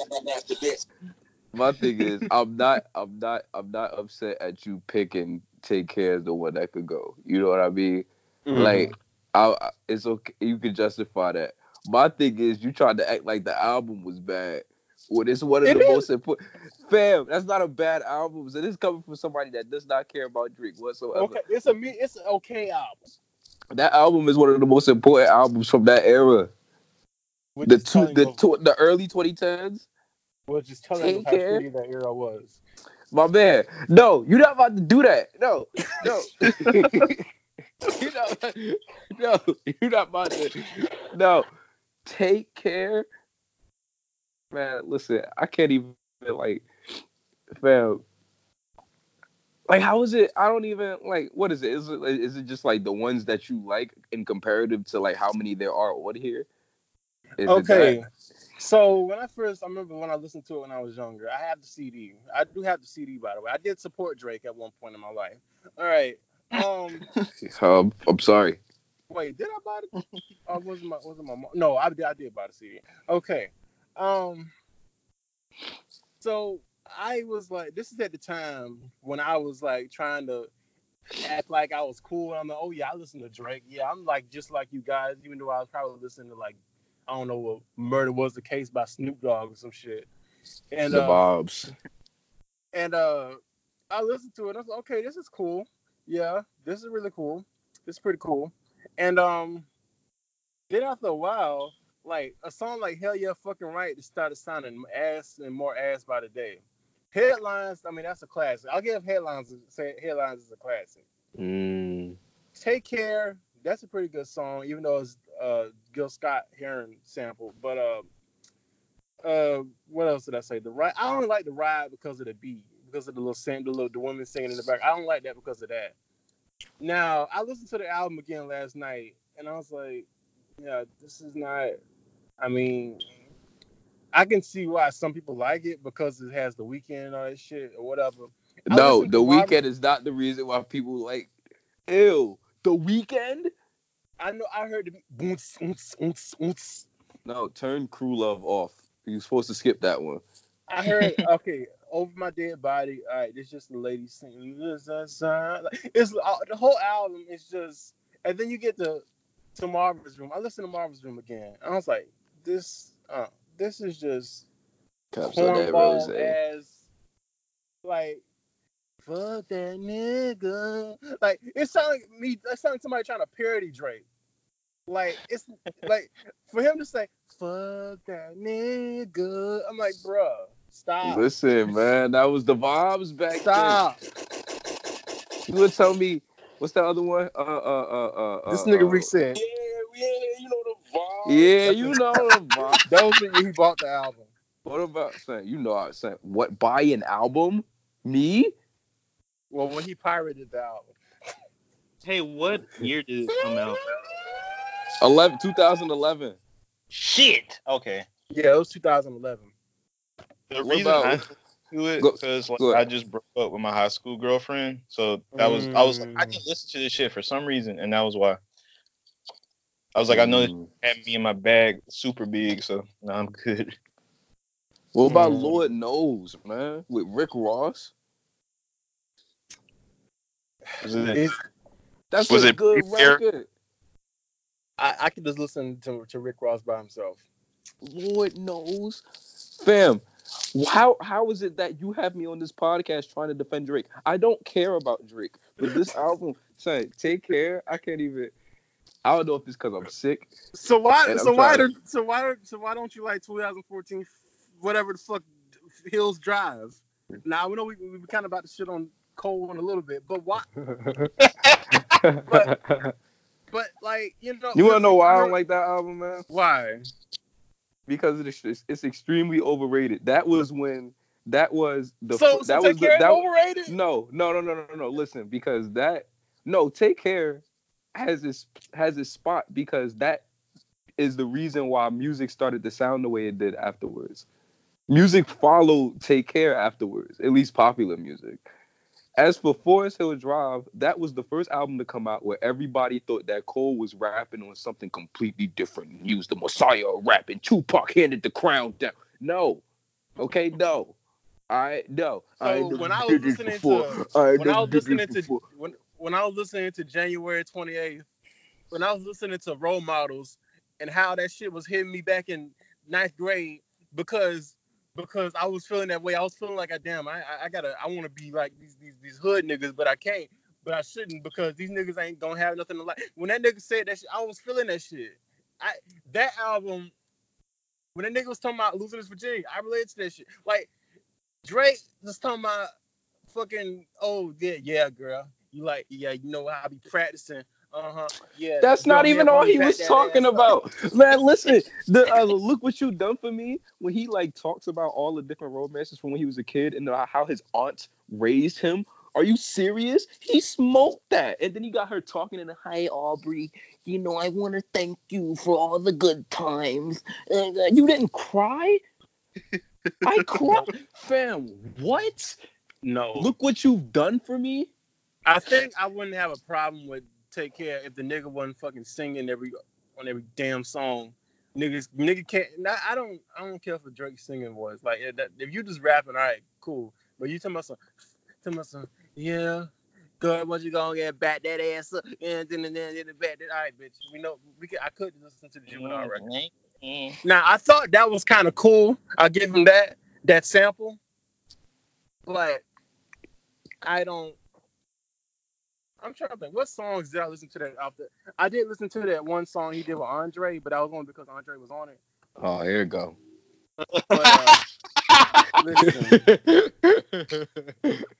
my thing is, I'm not, I'm not, I'm not upset at you picking "Take Care" as the one that could go. You know what I mean? Mm-hmm. Like, I, I- it's okay. You can justify that. My thing is, you tried to act like the album was bad. When it's one of It the is. most important. Fam, that's not a bad album. And it's coming from somebody that does not care about Drake whatsoever. Okay, it's a me. It's an okay album. That album is one of the most important albums from that era. Which The two, the two, the early 2010s. which is telling Take how Care. shitty that era was. My man, no, you're not about to do that. No, no. you're not, no, you're not about to. No, take care, man. Listen, I can't even like, fam. Like, how is it? I don't even like. What is it? Is it is it just like the ones that you like in comparative to like how many there are on here? Is okay. So when I first, I remember when I listened to it when I was younger. I have the CD. I do have the CD, by the way. I did support Drake at one point in my life. All right. Um. Um, I'm sorry. Wait, did I buy it? Or was it my was it my mom? No, I did. I did buy the CD. Okay. Um. So I was like, this is at the time when I was like trying to act like I was cool. I'm like, oh yeah, I listen to Drake. Yeah, I'm like just like you guys, even though I was probably listening to like I don't know what murder was the case by Snoop Dogg or some shit. And the uh, Bobs. and uh I listened to it. I was like, okay, this is cool. Yeah, this is really cool. This is pretty cool. And um then after a while, like a song like Hell Yeah Fucking Right just started sounding ass and more ass by the day. Headlines, I mean that's a classic. I'll give headlines say headlines is a classic. Mm. Take Care, that's a pretty good song, even though it's uh Gil Scott Heron sample. But uh uh what else did I say? The ride I don't like the ride because of the beat, because of the little sing the little the women singing in the back. I don't like that because of that. Now I listened to the album again last night and I was like, yeah, this is not I mean I can see why some people like it because it has the Weeknd and all that shit or whatever. I No, the Weeknd is not the reason why people like. Ew, the Weeknd. I know I heard the. No, turn Crew Love off. You're supposed to skip that one. I heard okay over my dead body. All right, it's just the lady singing. It's uh, the whole album is just, and then you get to to Marvin's room. I listened to Marvin's room again. I was like, this, uh, this is just Cups on that cornball as like. Fuck that nigga. Like it sounded like me. It sounded like somebody trying to parody Drake. Like it's like for him to say "fuck that nigga," I'm like, bruh, stop. Listen, man, that was the vibes back Stop. then. You would tell me what's that other one? Uh, uh, uh, uh. This uh, nigga uh, Rick said Yeah, yeah, you know the vibe. Yeah, you know the vibe. that was when he bought the album. What about saying? You know, I was saying what? Buy an album? Me? Well, when he pirated the album. Hey, what year did it come out? 11, 2011. Shit. Okay. Yeah, it was 2011. The What reason about- I listened to it because like. I just broke up with my high school girlfriend, so that was I was like I Mm. can listen to this shit for some reason, and that was why. I was like, I know it Mm. had me in my bag super big, so now I'm good. What about Mm. Lord Knows, man? With Rick Ross? Was it- It- That's Was a it good Prepare? record. I, I could just listen to, to Rick Ross by himself. Lord knows. Fam, how how is it that you have me on this podcast trying to defend Drake? I don't care about Drake, but this album, say, take care. I can't even. I don't know if it's because I'm sick. So why? So why? trying do- So why? So why don't you like 2014? Whatever the fuck, Hills Drive. Now we know we we kind of about to shit on Cole one a little bit, but why? But like you know, you want to know why I don't like that album, man? why? Because it's it's, it's extremely overrated. That was when that was the so so that take was the, care that, overrated. No, no, no, no, no, no. Listen, because that no, take care has this has its spot because that is the reason why music started to sound the way it did afterwards. Music followed Take Care afterwards, at least popular music. As for Forest Hill Drive, that was the first album to come out where everybody thought that Cole was rapping on something completely different. He was the Messiah of rapping. Tupac handed the crown down. No. Okay, no. I no. So never when I was listening before. to I when I was listening to when when I was listening to January 28th, when I was listening to role models and how that shit was hitting me back in ninth grade because because I was feeling that way. I was feeling like, ah, I damn, I I, gotta I want to be like these these these hood niggas, but I can't. But I shouldn't because these niggas ain't gonna have nothing to like. When that nigga said that shit, I was feeling that shit. I that album when that nigga was talking about losing his virginity, I related to that shit. Like Drake was talking about fucking oh yeah yeah girl you like yeah you know I be practicing Uh huh. Yeah. That's not even all he was talking about. Man, listen, the uh, look what you done for me when he like talks about all the different romances from when he was a kid and how his aunt raised him. Are you serious? He smoked that, and then he got her talking in a hi Aubrey. You know, I want to thank you for all the good times. And, uh, you didn't cry. I cried, fam. What? No. Look what you've done for me. I think I wouldn't have a problem with Take Care if the nigga wasn't fucking singing every on every damn song. Niggas, nigga can't. Not, I don't. I don't care for Drake's singing voice. Like if, that, if you just rapping, all right, cool. But you talking about some, talking about some, yeah. Good, what you gonna get? Back that ass up, and then and then then back that. All right, bitch. We know we. I couldn't listen to the Juvenile mm-hmm. record. Now I thought that was kind of cool. I'll give him that that sample, but I don't. I'm trying to think. What songs did I listen to that after? I did listen to that one song he did with Andre, but that was only because Andre was on it. Oh, here you go. But, uh, listen,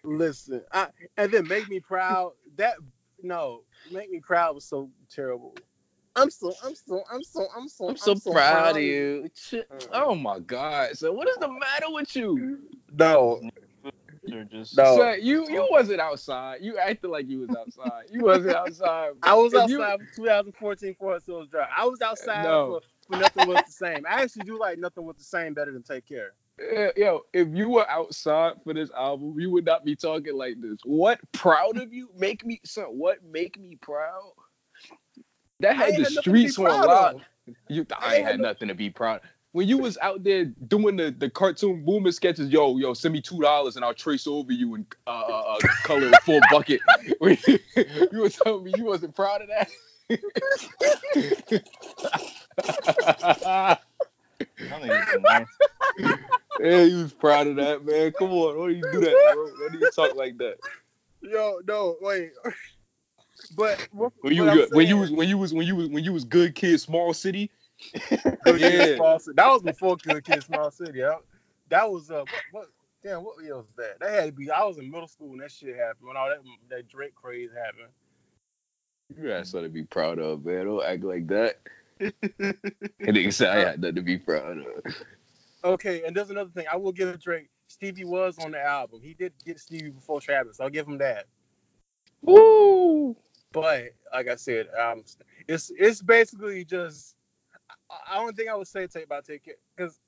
listen, I, and then make me proud. That no, make me proud was so terrible. I'm so, I'm so, I'm so, I'm so, I'm so, proud, of you. Oh my god. So what is the matter with you? No, Or just no. So you you wasn't outside. You acted like you was outside. You wasn't outside. I was If you- outside for 2014 Forest Hills Drive. I was outside No. for, for nothing was the same. I actually do like nothing was the same better than Take Care. Eh, Yo, if you were outside for this album, you would not be talking like this. What proud of you? Make me son, what make me proud? That had the had nothing to streets be on proud lock. You I I ain't ain't had had no- nothing to be proud. When you was out there doing the, the cartoon boomer sketches, yo, yo, send me two dollars and I'll trace over you and uh, uh, uh, color a full bucket. you were telling me you wasn't proud of that. y'all niggas are nasty. Yeah, you was proud of that, man. Come on, why do you do that, bro? Why do you talk like that? Yo, no, wait. But what, When you what I'm when you was when you was when you was when you was good kid, small city. Yeah. That was before Good Kid, Small City. That, that was uh, what, what? Damn, what year was that? That had to be. I was in middle school when that shit happened. When all that that Drake craze happened. You got something to be proud of, man. Don't act like that. and nigga said I had nothing to be proud of. Okay, and there's another thing. I will give Drake. Stevie was on the album. He did get Stevie before Travis. I'll give him that. Woo! But like I said, um, it's it's basically just. I, I don't think I would say take about take it because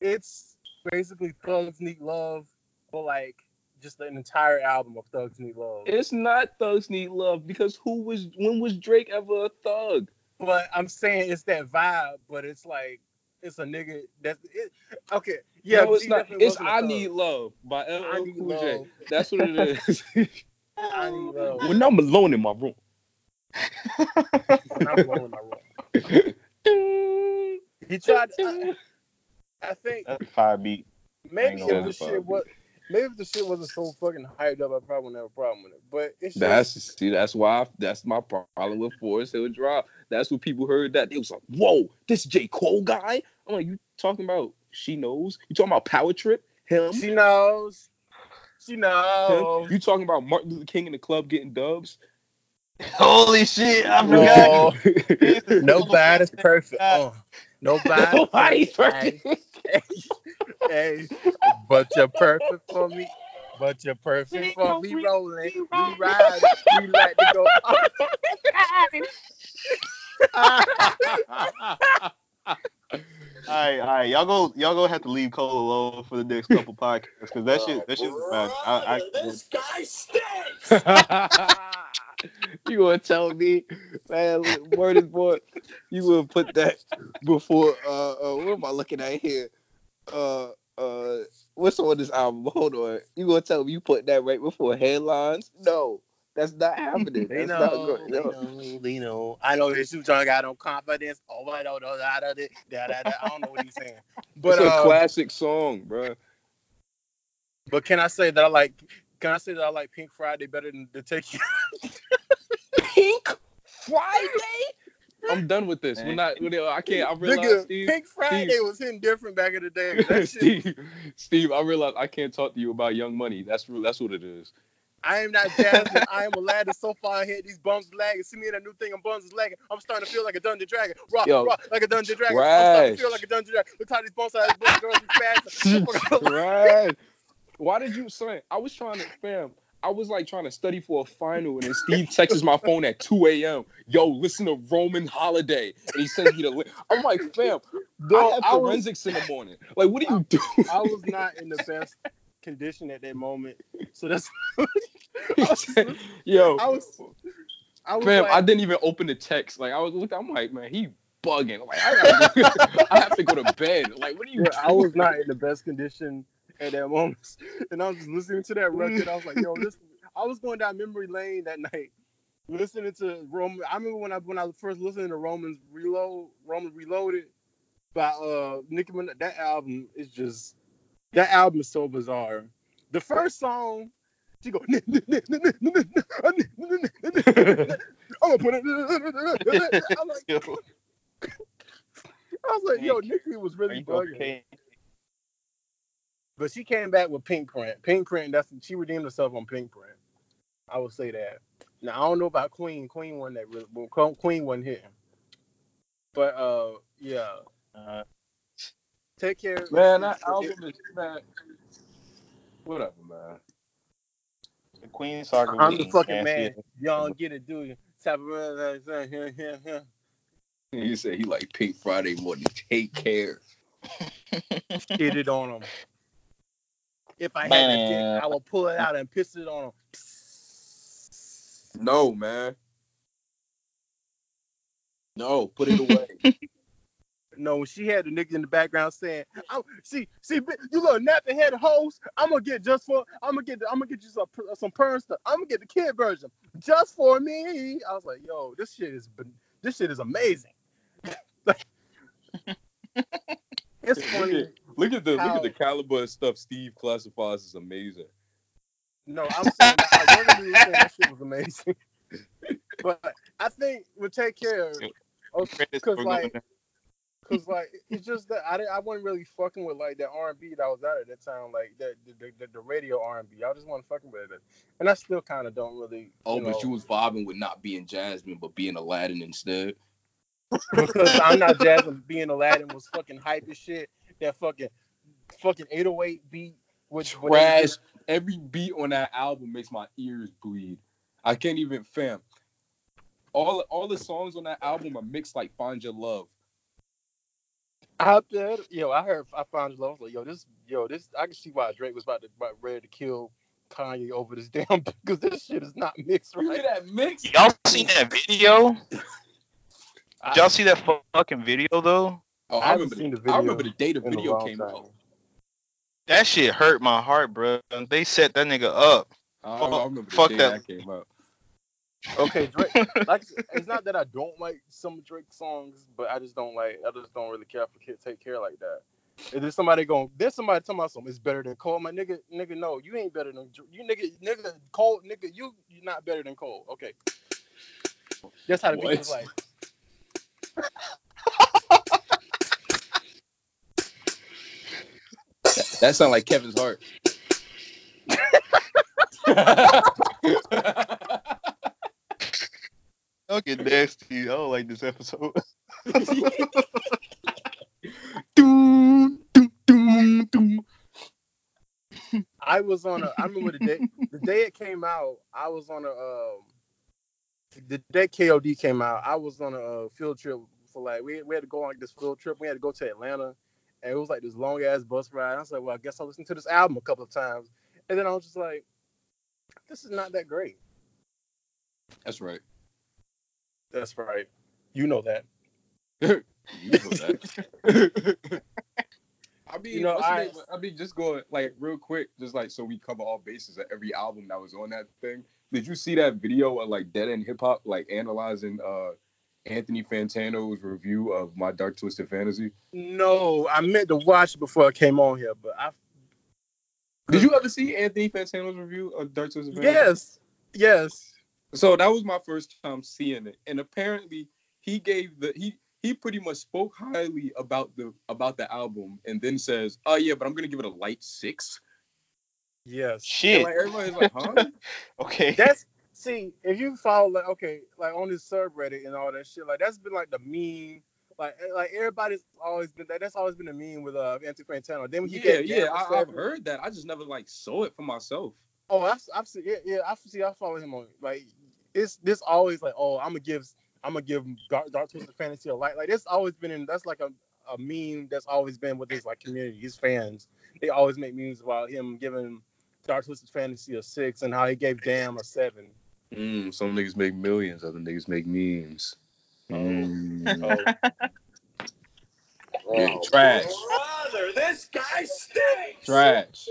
it's basically Thugs Need Love, but like just an entire album of Thugs Need Love. It's not thugs need love because who was when was Drake ever a thug? But I'm saying it's that vibe, but it's like it's a nigga that's it, okay. Yeah, no, it's not. It's wasn't a I thug. Need Love by I LL Need Cool J. Love. That's what it is. I need love. when I'm alone in my room. When I'm rolling my roll. He tried. I, I think That's a fire beat. maybe I ain't gonna if the shit was maybe if the shit wasn't so fucking hyped up, I probably wouldn't have a problem with it. But it's just, That's see, that's why I, that's my problem with Forest Hill Drive. That's what people heard that they was like, "Whoa, this J Cole guy." I'm like, you talking about? She knows. You talking about Power Trip? Him? she knows. She Him? knows. You talking about Martin Luther King in the club getting dubs? Holy shit! I forgot. No, nobody's perfect. Uh, nobody's Nobody's perfect. perfect. Hey, but you're perfect for me. But you're perfect for me rolling. We ride. We like to go. All right, all right, y'all go, y'all go have to leave Cole alone for the next couple podcasts because that shit, that shit bad. I, I, this guy stinks. you gonna tell me, man? Word is born. You gonna put that before? Uh, uh, what am I looking at here? Uh, uh, what's on this album? Hold on. You gonna tell me you put that right before headlines? No, that's not happening. They That's not know, good. they know, they know. I know this dude got no confidence. Oh, I don't know that. I don't know what he's saying. But it's a uh, classic song, bro. but can I say that I like? Can I say that I like Pink Friday better than the Take You? Pink Friday. I'm done with this. We're not. we're- I can't. I realize, Nigga, Steve. Pink Friday Steve. was hitting different back in the day. Steve, Steve, I realize I can't talk to you about Young Money. That's real. That's what it is. I am not Jasmine. I am Aladdin. So far ahead, these bums lagging. See me in a new thing, and bums is lagging. I'm starting to feel like a dungeon dragon. Rock, Yo, rock, like a dungeon dragon. I'm starting to feel like a dungeon dragon. Look how these bumps are. These girls is fast. right. Why did you son? I was trying to fam. I was like trying to study for a final, and then Steve texts my phone at 2 a.m. Yo, listen to Roman Holiday, and he sends me the link. I'm like, fam, Bro, I have I was- forensics in the morning. Like, what do you do? I was not in the best condition at that moment, so that's. Yo, I was. I was fam, like, I didn't even open the text. Like, I was looking. I'm like, man, he bugging. Like, I, gotta, I have to go to bed. Like, what are you? Yeah, I was not in the best condition at that moment, and I was just listening to that record. I was like, "Yo, this." I was going down memory lane that night, listening to Roman. I remember when I when I first listened to Romans Reload, Roman Reloaded by uh Nicki Minaj. That album is just that album is so bizarre. The first song, she go. I'm gonna put it. I'm like, I was like, yo, Nicki was really bugging. But she came back with Pink Print. Pink Print, that's she redeemed herself on Pink Print. I would say that. Now I don't know about Queen. Queen won that really well, Queen wasn't here. But uh yeah. Uh, Take care. Man, that album is man. Whatever, man. the Queen saga. I'm the fucking man. Y'all get it, do you? Type of uh, uh, uh, He said he like Pink Friday more than Take Care. Get it on them. If I had a dick, I would pull it out and piss it on him. No, man. No, put it away. No, when she had the nigga in the background saying, I'm, "See, see, bi- you little napping head host. I'm gonna get just for. I'm gonna get. I'm gonna get you some some perm stuff. I'm gonna get the kid version just for me." I was like, "Yo, this shit is this shit is amazing." it's funny. Look at the look at the caliber of stuff Steve classifies as amazing. No, I'm saying that I wasn't even saying that shit was amazing. but I think we'll take care. Because oh, like, cause like it's just that I didn't, I wasn't really fucking with like that R and B that was out at that time, like that the, the, the, the radio R and B. I just wasn't fucking with it, and I still kind of don't really. Oh, you but know, you was vibing with not being Jasmine, but being Aladdin instead. because I'm not jazzing. Being Aladdin was fucking hype as shit. That fucking fucking 808 beat. Which Trash. Every beat on that album makes my ears bleed. I can't even fam. All all the songs on that album are mixed like Find Your Love. I bet, yo, I heard, I found it. I was like, yo, this, yo, this, I can see why Drake was about to, about ready to kill Kanye over this damn because this shit is not mixed right. Look at that mix. Y'all seen that video? Did y'all see that fucking video though? Oh, I I, remember. seen The, the video I remember the day the video long came time. out. That shit hurt my heart, bro. They set that nigga up. I, I remember the Fuck day that. that came out. Okay, Drake. like, it's not that I don't like some Drake songs, but I just don't like. I just don't really care for kid take care like that. If there's somebody going, there's somebody talking about something. It's better than Cole. My nigga, nigga, no, you ain't better than you, nigga, nigga, Cole, nigga, you, you're not better than Cole. Okay, that's how the beat was like. That sound like Kevin's heart. Don't get nasty. I don't like this episode. I was on a. I remember the day the day it came out. I was on a. Um, the day KOD came out, I was on a uh, field trip for like we we had to go on like this field trip. We had to go to Atlanta, and it was like this long ass bus ride. I was like, well, I guess I'll listen to this album a couple of times, and then I was just like, this is not that great. That's right. That's right. You know that. You know that. I mean, You know, I- I mean, just going like real quick, just like so we cover all bases of every album that was on that thing. Did you see that video of like Dead End Hip Hop, like analyzing uh Anthony Fantano's review of My Dark Twisted Fantasy? No, I meant to watch it before I came on here, but I Did you ever see Anthony Fantano's review of Dark Twisted Fantasy? yes, yes. So that was my first time seeing it, and apparently he gave the he he pretty much spoke highly about the about the album, and then says, "Oh yeah, but I'm gonna give it a light six. Yes. Shit. like everybody's like, huh? okay. That's see if you follow like okay like on this subreddit and all that shit like that's been like the meme like eh, like everybody's always been that that's always been the meme with uh Anthony Fantano. Then yeah, gave yeah, I, I've heard that. I just never like saw it for myself. Oh, I've, I've seen yeah, yeah I've see I follow him on like it's this always like oh I'm gonna give I'm gonna give Dark, Dark Twisted Fantasy a light like it's always been in that's like a, a meme that's always been with his like community his fans they always make memes about him giving Dark Twisted Fantasy a six and how he gave Damn a seven. Mm, some niggas make millions, other niggas make memes. Mm. Yeah, Oh, trash. Brother, this guy stinks. Trash.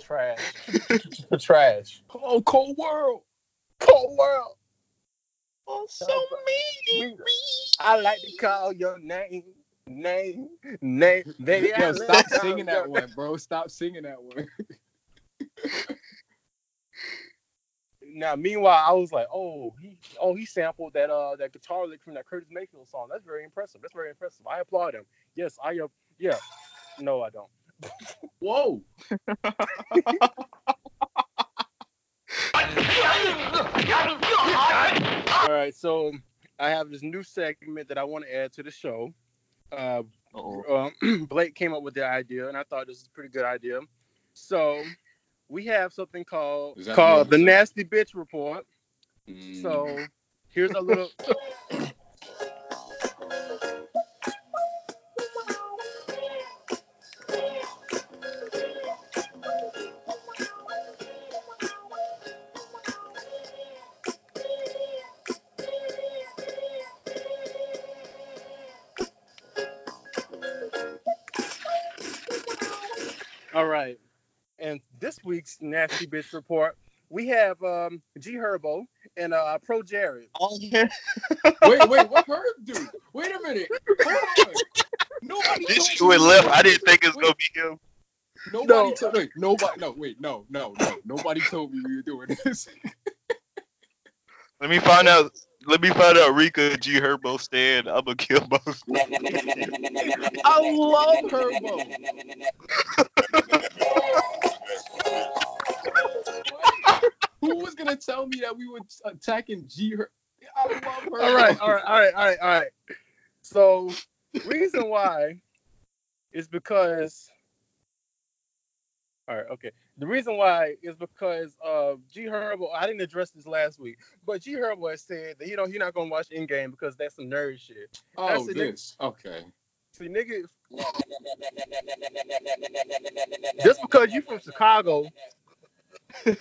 Trash. Trash. Oh, cold world. Cold world. Oh, so mean. I like to call your name. Name. Name. Baby, I Yo, stop singing that one, bro. Stop singing that one. Now, meanwhile, I was like, oh, he, oh, he sampled that uh that guitar lick from that Curtis Mayfield song. That's very impressive. That's very impressive. I applaud him. Yes, I uh, yeah. No, I don't. Whoa. All right, so I have this new segment that I want to add to the show. Uh, um, Blake came up with the idea, and I thought this is a pretty good idea. So we have something called called the the- Nasty Bitch Report. Mm. So here's a little. this week's Nasty Bitch Report, we have um, G Herbo and uh, Pro Jared. Oh yeah. wait, wait, what Herb do? Wait a minute. Hold on. Nobody This told shit me left. I didn't think it was gonna be him. Nobody No. told wait, nobody no wait, no, no, no. Nobody told me we were doing this. Let me find out. Let me find out Rika G Herbo stand. I'm gonna kill both. I love Herbo. Who was gonna tell me that we were attacking G Herbo? I love Herbo. All right, all right, all right, all right, all right. So, reason why is because. All right, okay. The reason why is because uh, G Herbo. I didn't address this last week, but G Herbo has said that you know he's not gonna watch Endgame because that's some nerd shit. Oh, That's this. Okay. See, nigga, just because you from Chicago,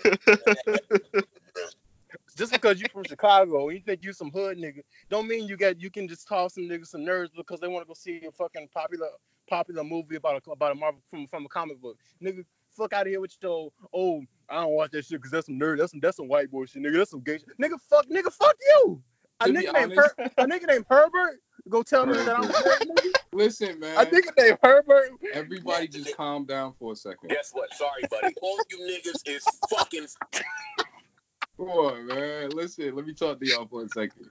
just because you from Chicago and you think you some hood nigga, don't mean you got you can just toss some niggas some nerds because they want to go see a fucking popular popular movie about a about a Marvel from from a comic book. Nigga, fuck out of here with your oh I don't watch that shit because that's some nerd. That's some that's some white boy shit, nigga. That's some gay shit. Nigga, fuck nigga, fuck you. A To nigga named Her- a nigga named Herbert go tell me that I'm a nerd, nigga. Listen, man. A nigga named Herbert. Everybody just calm down for a second. Guess what? Sorry, buddy. All you niggas is fucking. Come on, man. Listen, let me talk to y'all for a second.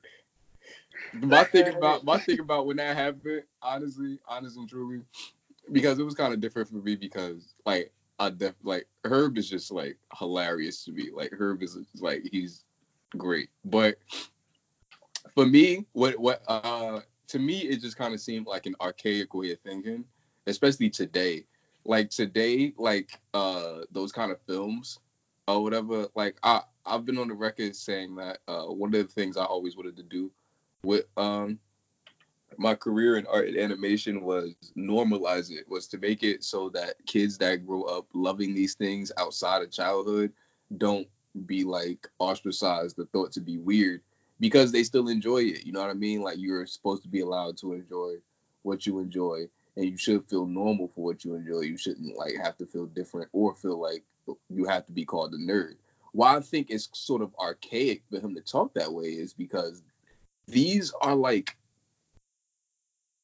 My thing about my thing about when that happened, honestly, honest and truly, because it was kind of different for me because like I def like Herb is just like hilarious to me. Like Herb is like he's great. But for me, what what uh to me it just kind of seemed like an archaic way of thinking, especially today. Like today, like uh those kind of films or whatever, like I I've been on the record saying that uh one of the things I always wanted to do with um my career in art and animation was normalize it was to make it so that kids that grow up loving these things outside of childhood don't be like ostracized or thought to be weird because they still enjoy it you know what i mean? Like you're supposed to be allowed to enjoy what you enjoy and you should feel normal for what you enjoy. You shouldn't like have to feel different or feel like you have to be called a nerd. Why i think it's sort of archaic for him to talk that way is because these are like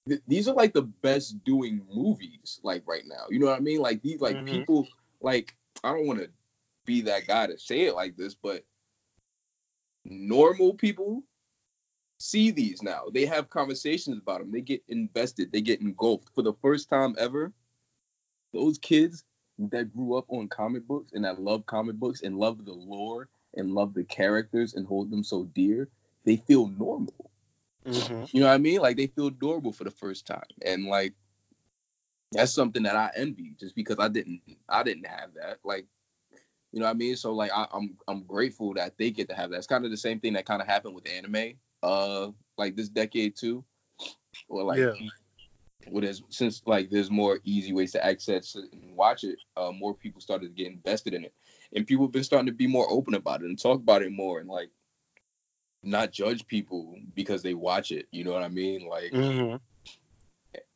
th- these are like the best doing movies like right now. You know what i mean? Like these like Mhm. people like i don't want to be that guy to say it like this but normal people see these now they have conversations about them they get invested they get engulfed for the first time ever those kids that grew up on comic books and that love comic books and love the lore and love the characters and hold them so dear, they feel normal. Mm-hmm. You know what I mean? Like they feel adorable for the first time, and like that's something that I envy, just because I didn't, I didn't have that. Like, you know what I mean? So like, I, I'm, I'm grateful that they get to have that. It's kind of the same thing that kind of happened with anime, uh, like this decade too, or like, Yeah. what is since like there's more easy ways to access it and watch it, uh, more people started to get invested in it, and people have been starting to be more open about it and talk about it more and like not judge people because they watch it. You know what I mean? Like, Mm-hmm.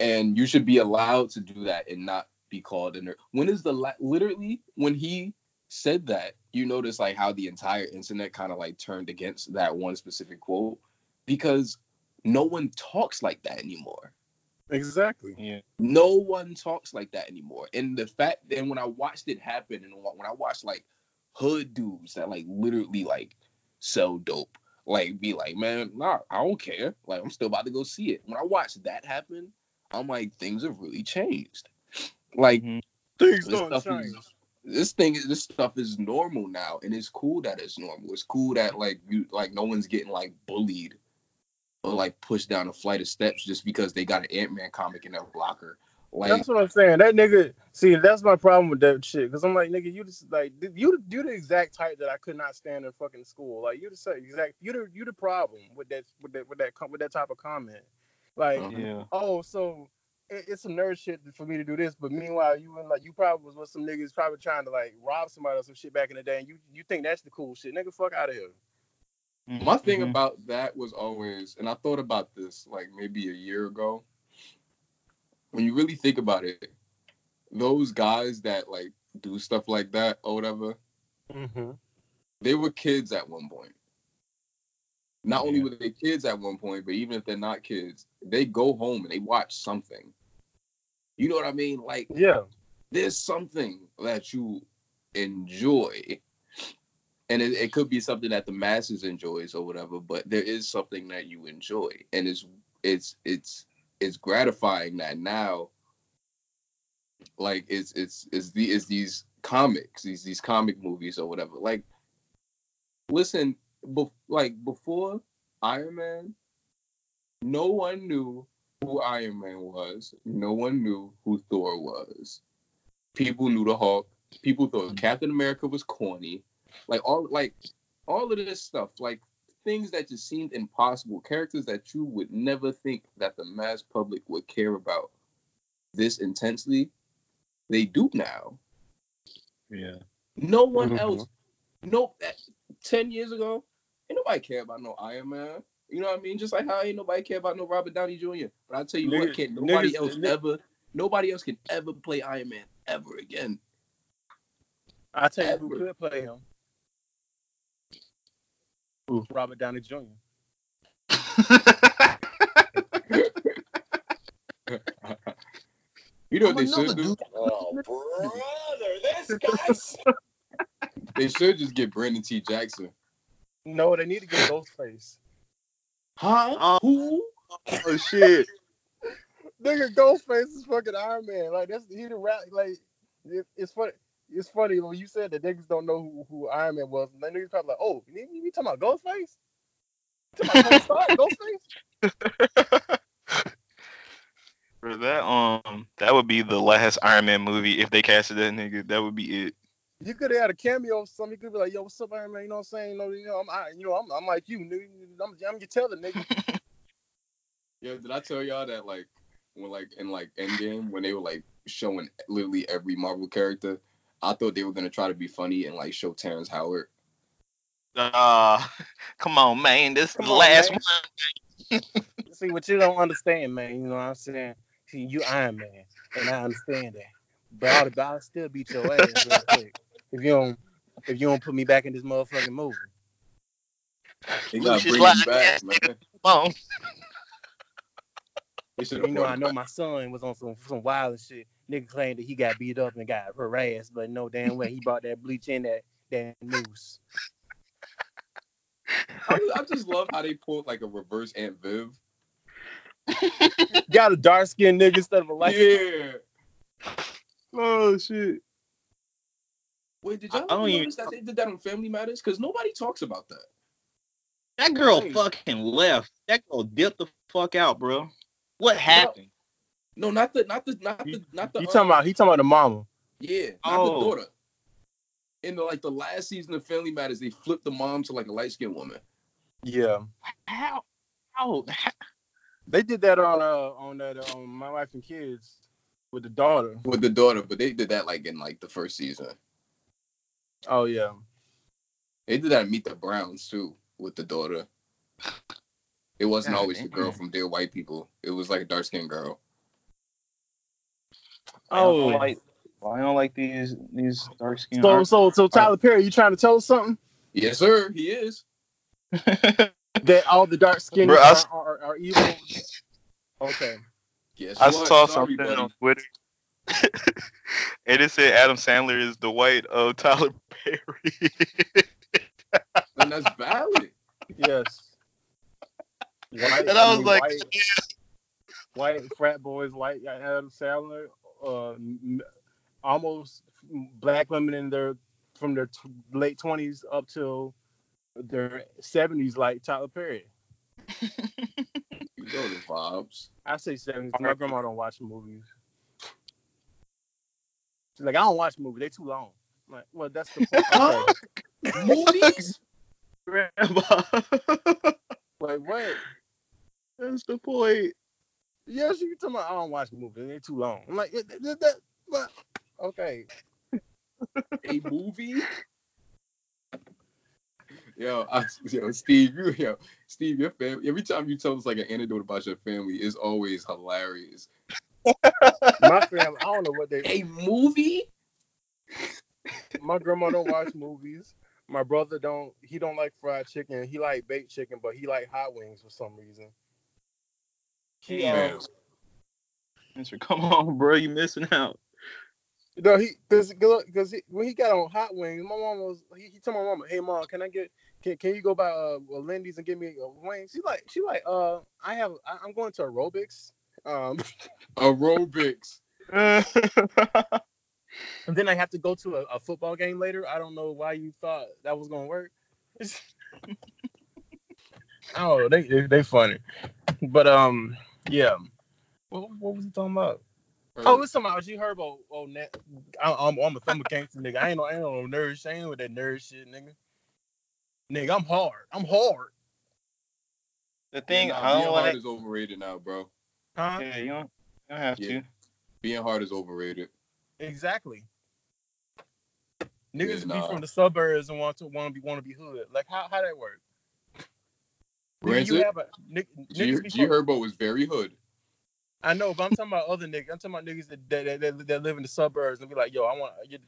and you should be allowed to do that and not be called a nerd. When is the la- literally when he said that? You notice like how the entire internet kind of like turned against that one specific quote because no one talks like that anymore. Exactly. Yeah. No one talks like that anymore. And the fact then when I watched it happen and when I watched like hood dudes that like literally like sell dope, like be like, man, nah, I don't care. Like I'm still about to go see it. When I watched that happen, I'm like, things have really changed. Like Mhm. Things this don't change. is this thing this stuff is normal now and it's cool that it's normal. It's cool that like you like no one's getting like bullied or like pushed down a flight of steps just because they got an Ant-Man comic in their locker. Like That's what I'm saying. That nigga, see, that's my problem with that shit. Cause I'm like, nigga, you just like you, you the exact type that I could not stand in fucking school. Like you the same exact, you the you the problem with that with that with that with that type of comment. Like, Uh-huh. Yeah. oh, so it, it's some nerd shit for me to do this, but meanwhile, you and like you probably was with some niggas probably trying to like rob somebody or some shit back in the day, and you you think that's the cool shit, nigga? Fuck out of here. My thing Mhm. about that was always, and I thought about this like maybe a year ago. When you really think about it, those guys that like do stuff like that or whatever, Mm-hmm. they were kids at one point. Not only were they kids at one point, but even if they're not kids, they go home and they watch something. You know what I mean? Like Yeah. there's something that you enjoy and it, it could be something that the masses enjoys or whatever but there is something that you enjoy and it's it's it's it's gratifying that now like it's it's it's the it's these comics these these comic movies or whatever like listen bef- like before iron man no one knew who iron man was no one knew who thor was. People knew the hulk. People thought captain america was corny. Like all like all of this stuff like things that just seemed impossible characters that you would never think that the mass public would care about this intensely they do now. Yeah. no one Mhm. else. No that, 10 years ago ain't nobody care about no iron man you know what i mean just like how ain't nobody care about no robert downey jr but i tell you what can't nobody niggas- else nigg- ever nobody else can ever play iron man ever again I tell you who could play him. Robert Downey Jr. you know what I'm they should do. Oh, brother, this guy's. They should just get Brandon T. Jackson. No, they need to get Ghostface. Huh? Oh. Who? Oh shit. Nigga, Ghostface is fucking Iron Man. Like that's he the rap. Like it, it's funny. It's funny when you said that niggas don't know who, who Iron Man was. And then niggas probably like, oh, you, you talking about Ghostface? You talking about Ghostface? For that, um, that would be the last Iron Man movie if they casted that nigga. That would be it. You could have had a cameo of something. You could be like, yo, what's up, Iron Man? You know what I'm saying? You know, you know, I'm, I, you know, I'm, I'm like you, nigga. I'm, I'm your teller, nigga. Yeah, did I tell y'all that like when like in like Endgame when they were like showing literally every Marvel character, I thought they were gonna try to be funny and like show Terrence Howard. Uh, come on, man. This is the on, last man. one. See what you don't understand, man. You know what I'm saying? See, you Iron Man, and I understand that. But I'll, but I'll still beat your ass real quick if you don't if you don't put me back in this motherfucking movie. They gotta bring him back, yes, man. Come on. They should You know, I know back. my son was on some some wild shit. Nigga claimed that he got beat up and got harassed, but no damn way he brought that bleach in that that noose. I, just- I just love how they pulled like a reverse Aunt Viv. Got a dark skinned nigga instead of a light. Yeah. Oh shit. Wait, did y'all I don't ever even- notice that they did that on Family Matters? Because nobody talks about that. That girl Right. fucking left. That girl dipped the fuck out, bro. What happened? No, not the, not the, not the, not the. He uh, talking about he talking about the mama. Yeah, not Oh. the daughter. In the like the last season of Family Matters, they flipped the mom to like a light skinned woman. Yeah, How? How? they did that on uh on that um my wife and kids with the daughter. with the daughter, but they did that like in like the first season. Oh yeah, They did that in Meet the Browns too with the daughter. It wasn't God always the girl from Dear White People. It was like a dark skinned girl. I don't Oh. like. I don't like these these dark skin. so so so Tyler Perry, you trying to tell us something Yes, sir. He is. that all the dark skinned Bro, I are, are, are evil? Okay. Yes. I what? saw Sorry, something buddy. on Twitter. and it said Adam Sandler is the white of Tyler Perry. and that's valid. Yes. White, and I was mean, like, white, white frat boys like Adam Sandler, uh, almost black women in their from their t- late twenties up till their seventies, like Tyler Perry. You know the vibes. I say seventies. My grandma don't watch movies. She's like, I don't watch movies. They too long. Like, well, that's the point. Okay. Movies? Grandma. Like, what? That's the point. Yes, you talking about I don't watch movies. They're too long. I'm like, that, that, that, but, okay. A movie? Yo, I, yo, Steve, you, yo, Steve, your family. Every time you tell us like an anecdote about your family, is always hilarious. My family, I don't know what they. A movie? My grandma don't watch movies. My brother don't. He don't like fried chicken. He like baked chicken, but he like hot wings for some reason. He, um, Mister, come on, bro, you missing out. no, he because because he, when he got on hot wings, my mom was he, he told my mama, "Hey mom, can I get can, can you go by uh Lindy's and get me a wing?" She's like she like uh I have I, I'm going to aerobics. Um, Aerobics. and then I have to go to a, a football game later. I don't know why you thought that was gonna work. oh, they, they they funny, but um, yeah. What, what was he talking about? Oh, it's something else. You heard about oh, net, I, I'm I'm a, I'm a gangster nigga. I ain't no I ain't no nerd shit. I ain't with that nerd shit, nigga. Nigga, I'm hard. I'm hard. The thing Yeah, nah, I being don't hard like. is overrated now, bro. Huh? Yeah, you don't, you don't have Yeah. to. Being hard is overrated. Exactly. Niggas Yeah, be from the suburbs and want to want to be want to be hood. Like how how that work? Nigga, you Granted, have a G, niggas be G Herbo was very hood. I know, but I'm talking about other niggas. I'm talking about niggas that that, that, that live in the suburbs and be like, yo, I want you.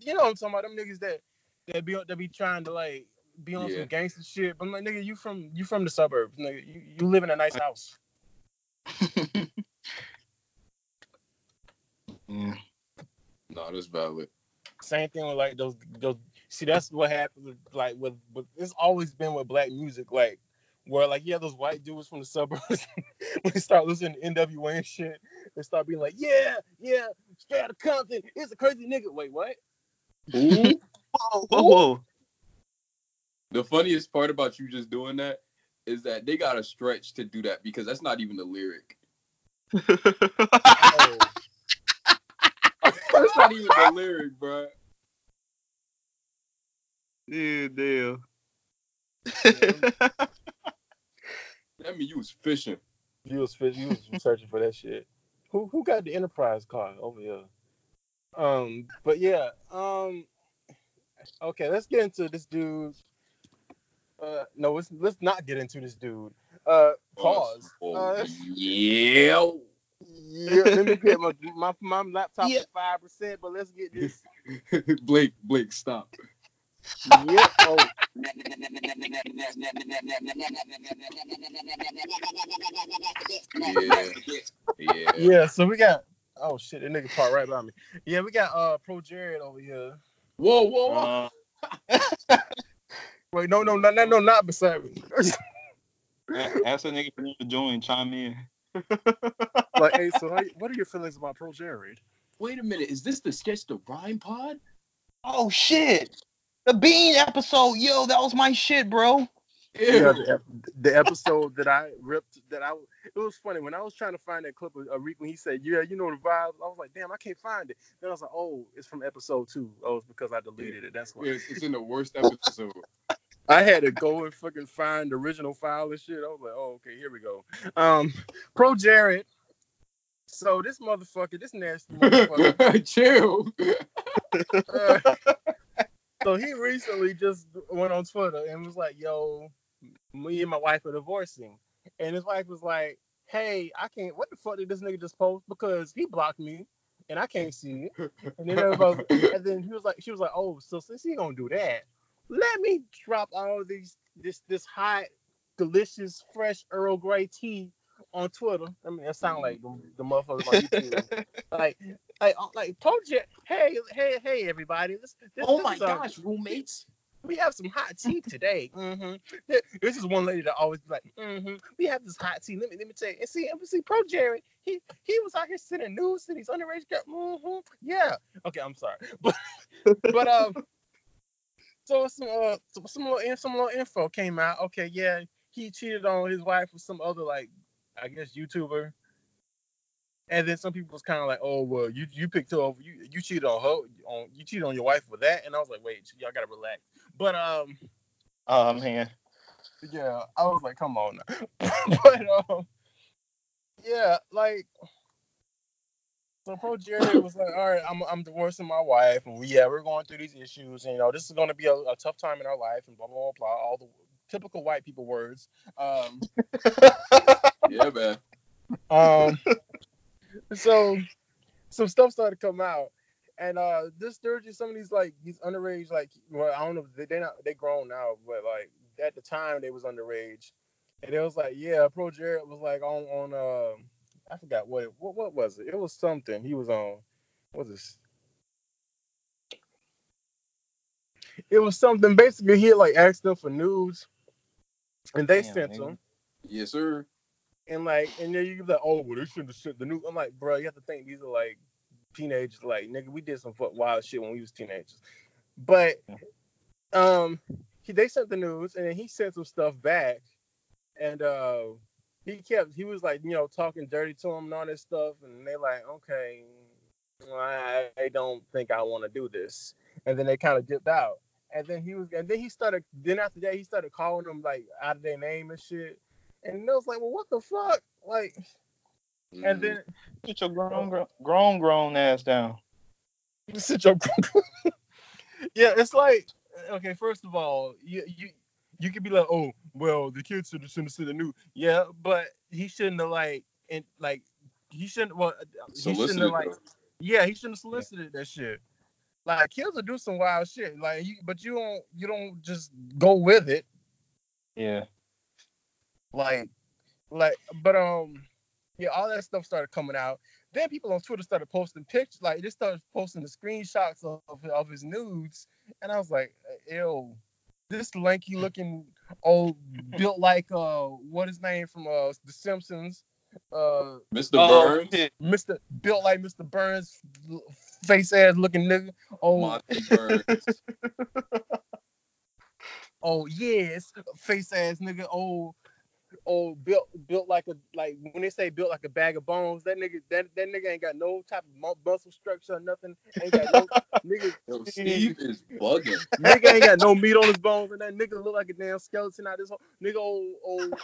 You know, what I'm talking about them niggas that that be that be trying to like be on Yeah. some gangster shit. But I'm like, nigga, you from you from the suburbs, nigga. You, you live in a nice house. Yeah. No, that's valid. Same thing with like those those. See, that's what happens. With, like with, with it's always been with black music, like where like yeah, those white dudes from the suburbs when they start listening to NWA and shit, they start being like, yeah, yeah, straight out of Compton, it's a crazy nigga. Wait, what? Ooh. Whoa, whoa. The funniest part about you just doing that is that they got to stretch to do that because that's not even the lyric. Oh, That's not even the lyric, bro. Dude, damn. That mean you was fishing. you was fit- you was searching for that shit. Who who got the Enterprise car over here? Um, but yeah, um, okay, let's get into this dude. Uh, no, let's let's not get into this dude. Uh, pause. Oh, Uh, yeah. Yeah, let me get my my, my laptop at five percent, but let's get this. Blake, Blake, stop. Yeah. Oh, Yeah. Yeah. yeah. So we got. Oh shit, that nigga part right by me. Yeah, we got uh Pro Jared over here. Whoa, whoa, whoa. Uh, Wait, no, no, no, no, no, not beside me. Ask a- ask that nigga to join, chime in. like, hey, so how, what are your feelings about Pro Jared? Wait a minute. Is this the sketch the rhyme pod? Oh shit. The Bean episode, yo, that was my shit, bro. Yeah, the, the episode that I ripped that I it was funny when I was trying to find that clip of of Reek when he said, Yeah, you know the vibes. I was like, damn, I can't find it. Then I was like, Oh, it's from episode two. Oh, it's because I deleted it. That's why. It's, it's in the worst episode. I had to go and fucking find the original file and shit. I was like, oh, okay, here we go. Um, Pro Jared. So this motherfucker, this nasty motherfucker. Chill. uh, so he recently just went on Twitter and was like, yo, me and my wife are divorcing. And his wife was like, hey, I can't, what the fuck did this nigga just post? Because he blocked me and I can't see it. And then everybody, and then he was like, she was like, oh, so since he gonna do that, let me drop all these, this, this hot, delicious, fresh Earl Grey tea on Twitter. I mean, that sound like the, the motherfuckers on YouTube. like, like, uh, like, told you, hey, hey, hey, everybody. This, this, Oh this my gosh, roommates. we have some hot tea today. hmm This is one lady that always be like, hmm we have this hot tea. Let me let me tell you. And see, see, pro Jared, he he was out here sending news to these underage girls. hmm Yeah. Okay, I'm sorry, but but um, so some uh some some little some little info came out. Okay, yeah, he cheated on his wife with some other like I guess YouTuber. And then some people was kind of like, "Oh well, you you picked her over, you you cheated on her, on you cheated on your wife with that." And I was like, "Wait, y'all gotta relax." But um, Oh man. yeah, I was like, "Come on," now. but um, yeah, like, so Pro Jared was like, "All right, I'm I'm divorcing my wife, and we yeah, we're going through these issues, and you know, this is going to be a, a tough time in our life, and blah blah blah, blah all the typical white people words." Um, Yeah, man. um so some stuff started to come out and uh this just some of these like these underage like well i don't know they they not they grown now but like at the time they was underage and it was like yeah pro jared was like on on uh i forgot what it, what, what was it it was something he was on what was this it was something basically he had like asked them for news and they Damn, sent nigga. them Yes, sir. and like, and then you be like, oh, well, they shouldn't have sent the new. I'm like, bro, you have to think these are like teenagers. Like, nigga, we did some fuck wild shit when we was teenagers. But um, he they sent the news, and then he sent some stuff back, and uh, he kept he was like, you know, talking dirty to him and all this stuff, and they like, okay, I, I don't think I want to do this, and then they kind of dipped out. And then he was, and then he started. Then after that, he started calling them like out of their name and shit. And I was like, well, what the fuck? Like, and mm-hmm. then Get your grown, grown, grown, grown ass down. sit your yeah, it's like okay. First of all, you you you could be like, oh, well, the kids should have seen the new. Yeah, but he shouldn't have like and like he shouldn't. Well, he shouldn't have like yeah, he shouldn't have solicited that shit. Like kids will do some wild shit. Like, you, but you don't you don't just go with it. Yeah. like like but um yeah all that stuff started coming out then people on twitter started posting pictures like they started posting the screenshots of, of his nudes and i was like ew this lanky looking old built like uh what his name from uh the simpsons uh Mr. Oh, Burns. mr built like mr burns face ass looking nigga oh Burns. Oh yes, face ass nigga. Oh, oh built built like a like when they say built like a bag of bones. That nigga that that nigga ain't got no type of muscle structure or nothing. Ain't got no nigga. Yo, Steve is bugging. Nigga ain't got no meat on his bones, and that nigga look like a damn skeleton out this whole nigga old old.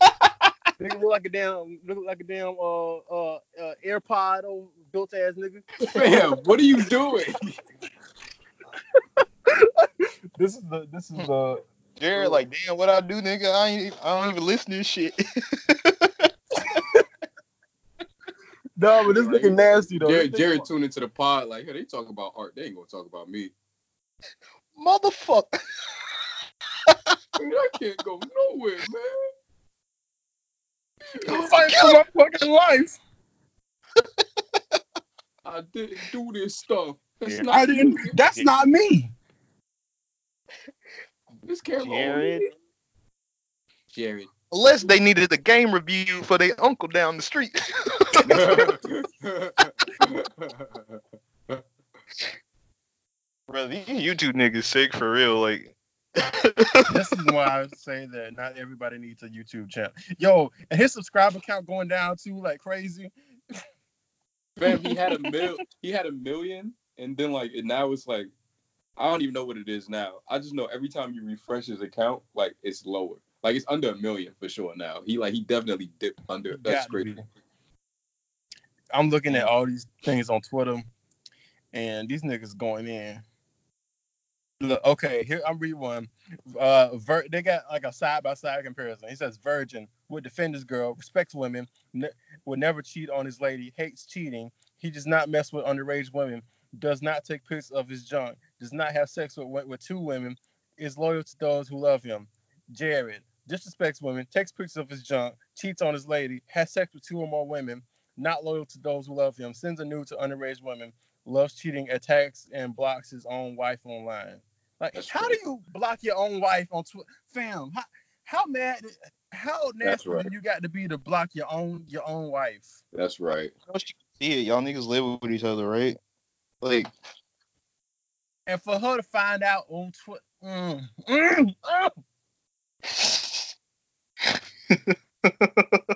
nigga look like a damn look like a damn uh uh, uh AirPod old built ass nigga. Fam, what are you doing? This is the this is the Jared, like, damn, what I do, nigga? I ain't, I don't even listen to this shit. no, but this nigga nasty though. Jared, This Jared tuned into the pod like, hey, they talk about art. They ain't gonna talk about me. Motherfucker. Man, I can't go nowhere, man. I'm fighting for my fucking life. I didn't do this stuff. That's Yeah. not I didn't. That's not me. This camera. on Jared. me. Jared. Unless they needed a game review for their uncle down the street. Bro, these YouTube niggas sick for real. Like, this is why I say that not everybody needs a YouTube channel. Yo, and his subscriber count going down too, like crazy. Man, he had a mil. He had a million, and then like, and now it's like, I don't even know what it is now. I just know every time you refresh his account, like it's lower. Like it's under a million for sure now. He like he definitely dipped under. That's crazy. I'm looking at all these things on Twitter, and these niggas going in. Look, okay, here I'm reading one. Uh, Vir- they got like a side by side comparison. He says, "Virgin would defend his girl, respects women, ne- would never cheat on his lady, hates cheating. He does not mess with underage women, does not take pics of his junk, does not have sex with with two women, is loyal to those who love him. Jared disrespects women, takes pictures of his junk, cheats on his lady, has sex with two or more women, not loyal to those who love him, sends a nude to underage women, loves cheating, attacks and blocks his own wife online. Like, That's how do you block your own wife on Twitter, fam? How, how mad? How That's nasty right. you got to be to block your own your own wife? That's right. I wish you see it. Y'all niggas live with each other, right? Like, And for her to find out on Twitter, mm, mm, mm.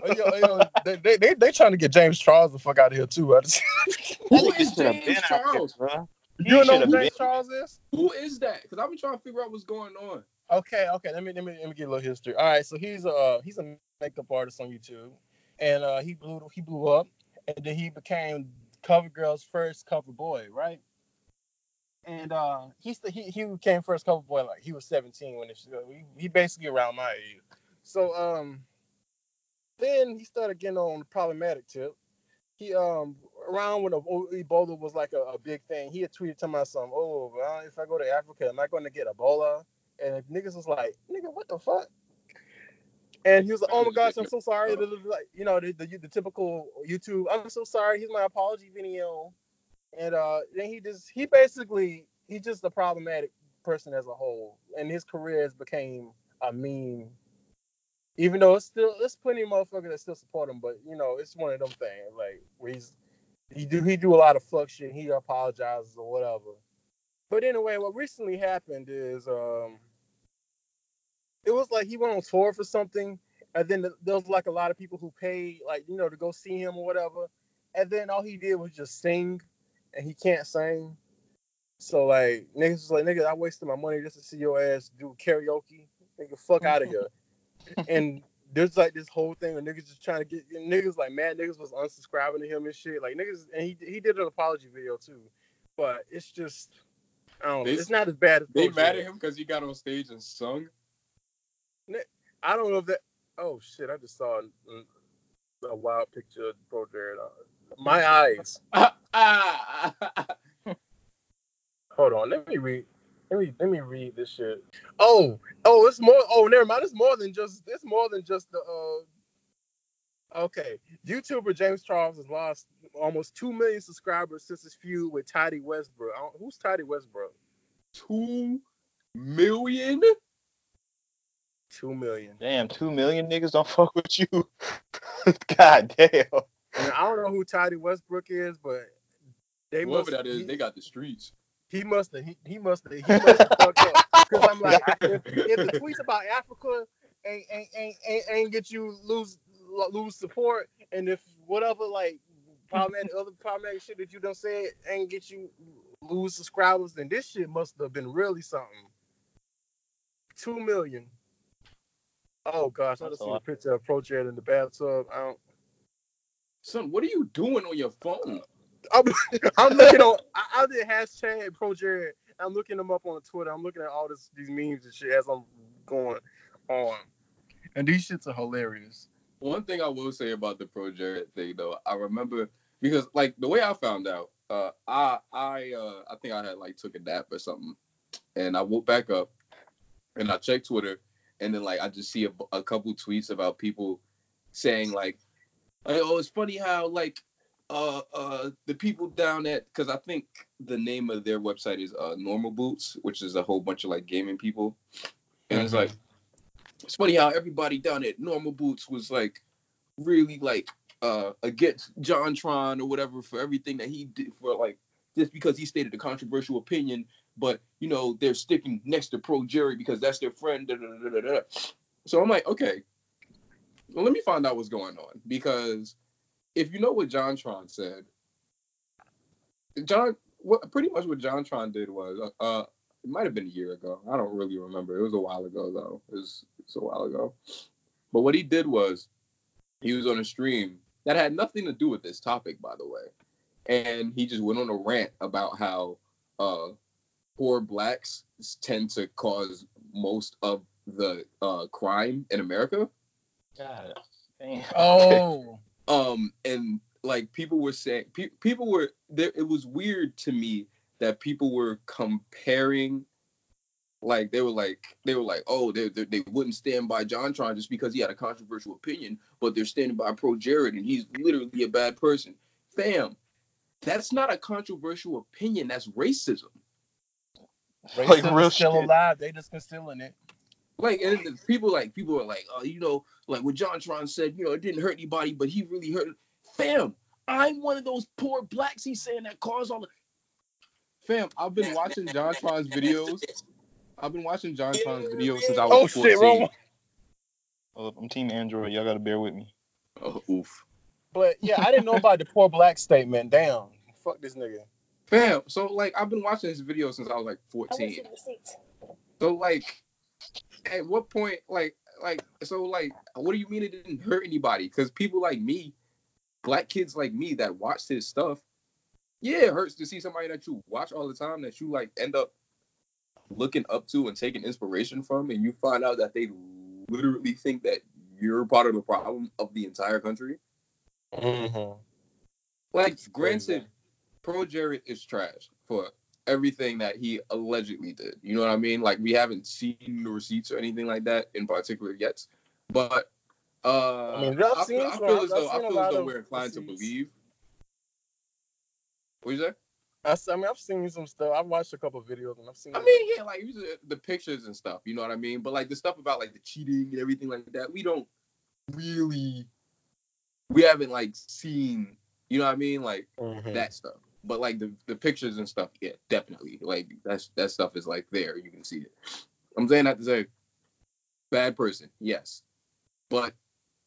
Oh, yo, yo, they, they, they, they trying to get James Charles the fuck out of here too. I just, Who nigga is should have James been out there, Charles? bro. you know should've who James been- Charles is? Who is that? Because I've been trying to figure out what's going on. Okay, okay. Let me let me let me get a little history. All right, so he's uh he's a makeup artist on YouTube, and uh he blew he blew up, and then he became CoverGirl's first cover boy, right? And uh he's the, he he became first cover boy like he was 17 when it he, he basically around my age. So um then he started getting on the problematic tip. He um around when Ebola was like a, a big thing, he had tweeted to my son, "Oh, well, if I go to Africa, am I going to get Ebola?" And niggas was like, "Nigga, what the fuck?" And he was like, "Oh my gosh, I'm so sorry." Like you know the, the the typical YouTube. I'm so sorry. Here's my apology video. And uh, then he just he basically he's just a problematic person as a whole, and his career has became a meme. Even though it's still there's plenty of motherfuckers that still support him, but you know it's one of them things like where he's he do he do a lot of fuck shit. He apologizes or whatever. But anyway, what recently happened is um it was like he went on tour for something, and then there was like a lot of people who paid like you know to go see him or whatever, and then all he did was just sing, and he can't sing. So like niggas was like nigga, I wasted my money just to see your ass do karaoke. Nigga, fuck out of here. and there's like this whole thing of niggas just trying to get niggas like mad niggas was unsubscribing to him and shit. Like niggas and he he did an apology video too. But it's just I don't know. It's not as bad as They mad at him because he got on stage and sung. I don't know if that. Oh shit! I just saw a, a wild picture of Pro Jared. Uh, My eyes. Hold on. Let me read. Let me let me read this shit. Oh oh, it's more. Oh, never mind. It's more than just. It's more than just the. uh Okay, YouTuber James Charles has lost almost two million subscribers since his feud with Tati Westbrook. Who's Tati Westbrook? Two million? Two million. Damn, two million niggas don't fuck with you. God damn. And I don't know who Tati Westbrook is, but they Whoever must. that is, he- they got the streets. He must have. He, he must have. He must have fucked up. Because I'm like, if, if the tweets about Africa ain't ain't, ain't, ain't, ain't get you lose lose support, and if whatever like problematic other problematic shit that you done said ain't get you lose subscribers, then this shit must have been really something. Two million. Oh gosh, I That's just a seen a lot. picture of Pro Jared in the bathtub. I don't. Son, what are you doing on your phone? I'm, I'm looking on. I, I did hashtag Pro Jared. I'm looking them up on Twitter. I'm looking at all this these memes and shit as I'm going on. And these shits are hilarious. One thing I will say about the Pro Jared thing though, I remember because like the way I found out, uh, I I uh, I think I had like took a nap or something, and I woke back up, and I checked Twitter, and then like I just see a, a couple tweets about people saying like, like, oh, it's funny how like uh uh the people down at because I think the name of their website is uh Normal Boots, which is a whole bunch of like gaming people, and it's like it's funny how everybody down at Normal Boots was like really like uh against JonTron or whatever for everything that he did for like just because he stated a controversial opinion but you know they're sticking next to Pro Jared because that's their friend. Da, da, da. So I'm like, okay, well, let me find out what's going on because if you know what JonTron said, John, what pretty much what JonTron did was, uh, it might have been a year ago. I don't really remember. It was a while ago though. It was, it was a while ago. But what he did was, he was on a stream that had nothing to do with this topic, by the way, and he just went on a rant about how uh, poor blacks tend to cause most of the uh, crime in America. God damn. Oh. um and like people were saying pe- people were there it was weird to me that people were comparing like they were like they were like oh they, they, they wouldn't stand by jontron just because he had a controversial opinion but they're standing by pro jared and he's literally a bad person fam that's not a controversial opinion that's racism Racism is still alive. They just concealing it. Like and the people like people are like, oh, you know, like what JonTron said, you know, it didn't hurt anybody, but he really hurt. Fam, I'm one of those poor blacks. He's saying that caused all the. Fam, I've been watching JonTron's videos. I've been watching JonTron's videos since I Oh was shit, 14. wrong one. Oh, I'm Team Android. Y'all gotta bear with me. Oh, oof. But yeah, I didn't know about the poor black statement. Damn. Fuck this nigga. Fam, so like I've been watching his videos since I was like 14. So like, at what point, like, like, so like, what do you mean it didn't hurt anybody? Because people like me, black kids like me that watch his stuff, yeah, it hurts to see somebody that you watch all the time that you like end up looking up to and taking inspiration from, and you find out that they literally think that you're part of the problem of the entire country. Mm-hmm. Like, granted, Pro Jared is trash for everything that he allegedly did. You know what I mean? Like, we haven't seen the receipts or anything like that in particular yet. But uh, I mean, I, feel, I feel as though I feel as though we're inclined to believe. What you say? I, I mean, I've seen some stuff. I've watched a couple videos and I've seen. I mean, yeah, like the pictures and stuff. You know what I mean? But like the stuff about like the cheating and everything like that, we don't really, we haven't like seen. You know what I mean? Like Mhm. that stuff. But like the, the pictures and stuff, yeah, definitely. Like that's that stuff is like there. You can see it. I'm saying that to say, bad person, yes, but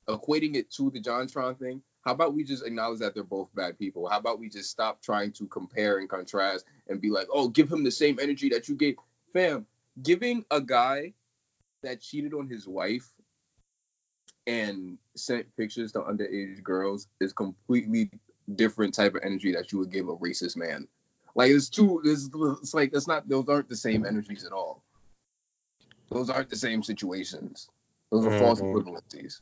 equating it to the JonTron thing. How about we just acknowledge that they're both bad people? How about we just stop trying to compare and contrast and be like, oh, give him the same energy that you gave, fam. Giving a guy that cheated on his wife and sent pictures to underage girls is completely different type of energy that you would give a racist man. Like it's too it's, it's like it's not those aren't the same energies at all. Those aren't the same situations. Those are false Mhm. equivalencies.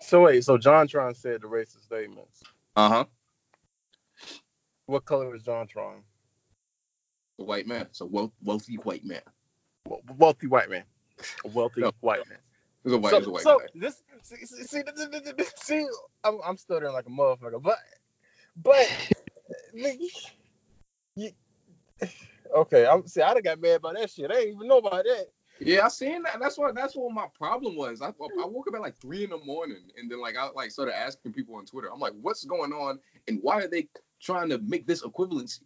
So wait, so JonTron said the racist statements. Uh-huh. What color is JonTron? A white man. So wealth, wealthy white man. Wealthy white man. A wealthy No. white man. It's a white, so, it's a white so guy. this see, see, see, I'm, I'm stuttering like a motherfucker, but but you, okay, I'm see I done got mad about that shit. I didn't even know about that. Yeah, I seen that. That's what that's what my problem was. I, I woke up at like three in the morning, and then like I like started asking people on Twitter. I'm like, what's going on, and why are they trying to make this equivalency?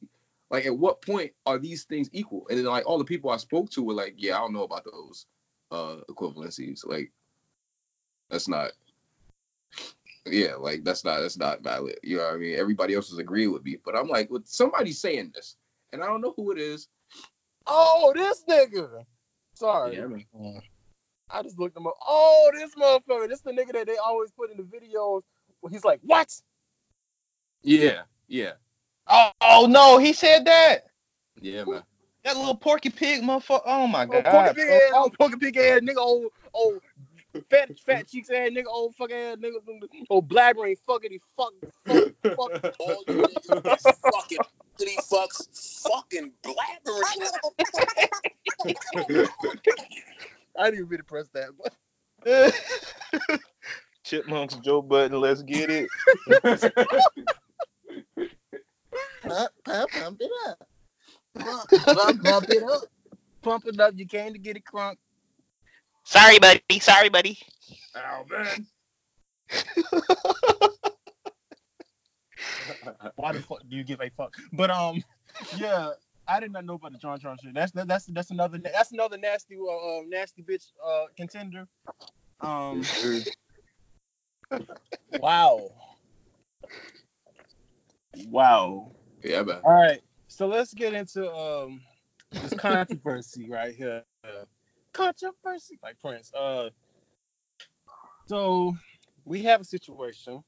Like, at what point are these things equal? And then like all the people I spoke to were like, yeah, I don't know about those uh equivalencies. Like, that's not. Yeah, like that's not that's not valid. You know what I mean? Everybody else is agreeing with me, but I'm like, well, somebody saying this, and I don't know who it is. Oh, this nigga. Sorry. Yeah, man. I just looked him up. Oh, this motherfucker. This the nigga that they always put in the videos where he's like, what? Yeah, yeah, Oh, oh no, he said that. yeah, man. That little porky pig motherfucker. Oh my Oh, god. Porky pig ass, old porky pig ass nigga, old, old fat, fat cheeks ass nigga, old fucking ass nigga, old blabbering fuckity fuck, fuck, fuck. All you niggas fucking city fucks fucking blabbering. I didn't even to press that. But Chipmunks, Joe Button, let's get it. pump, pump, pump it up. Pump, pump, pump it up. Pump it up. You came to get it crunk. Sorry, buddy. Sorry, buddy. Oh man. Why the fuck do you give a fuck? But um, yeah. I did not know about the JonTron shit. That's that's that's another that's another nasty uh, uh nasty bitch uh contender. Um. wow. Wow. Yeah, man. All right. So let's get into um this controversy right here. Controversy, like Prince. Uh. So we have a situation.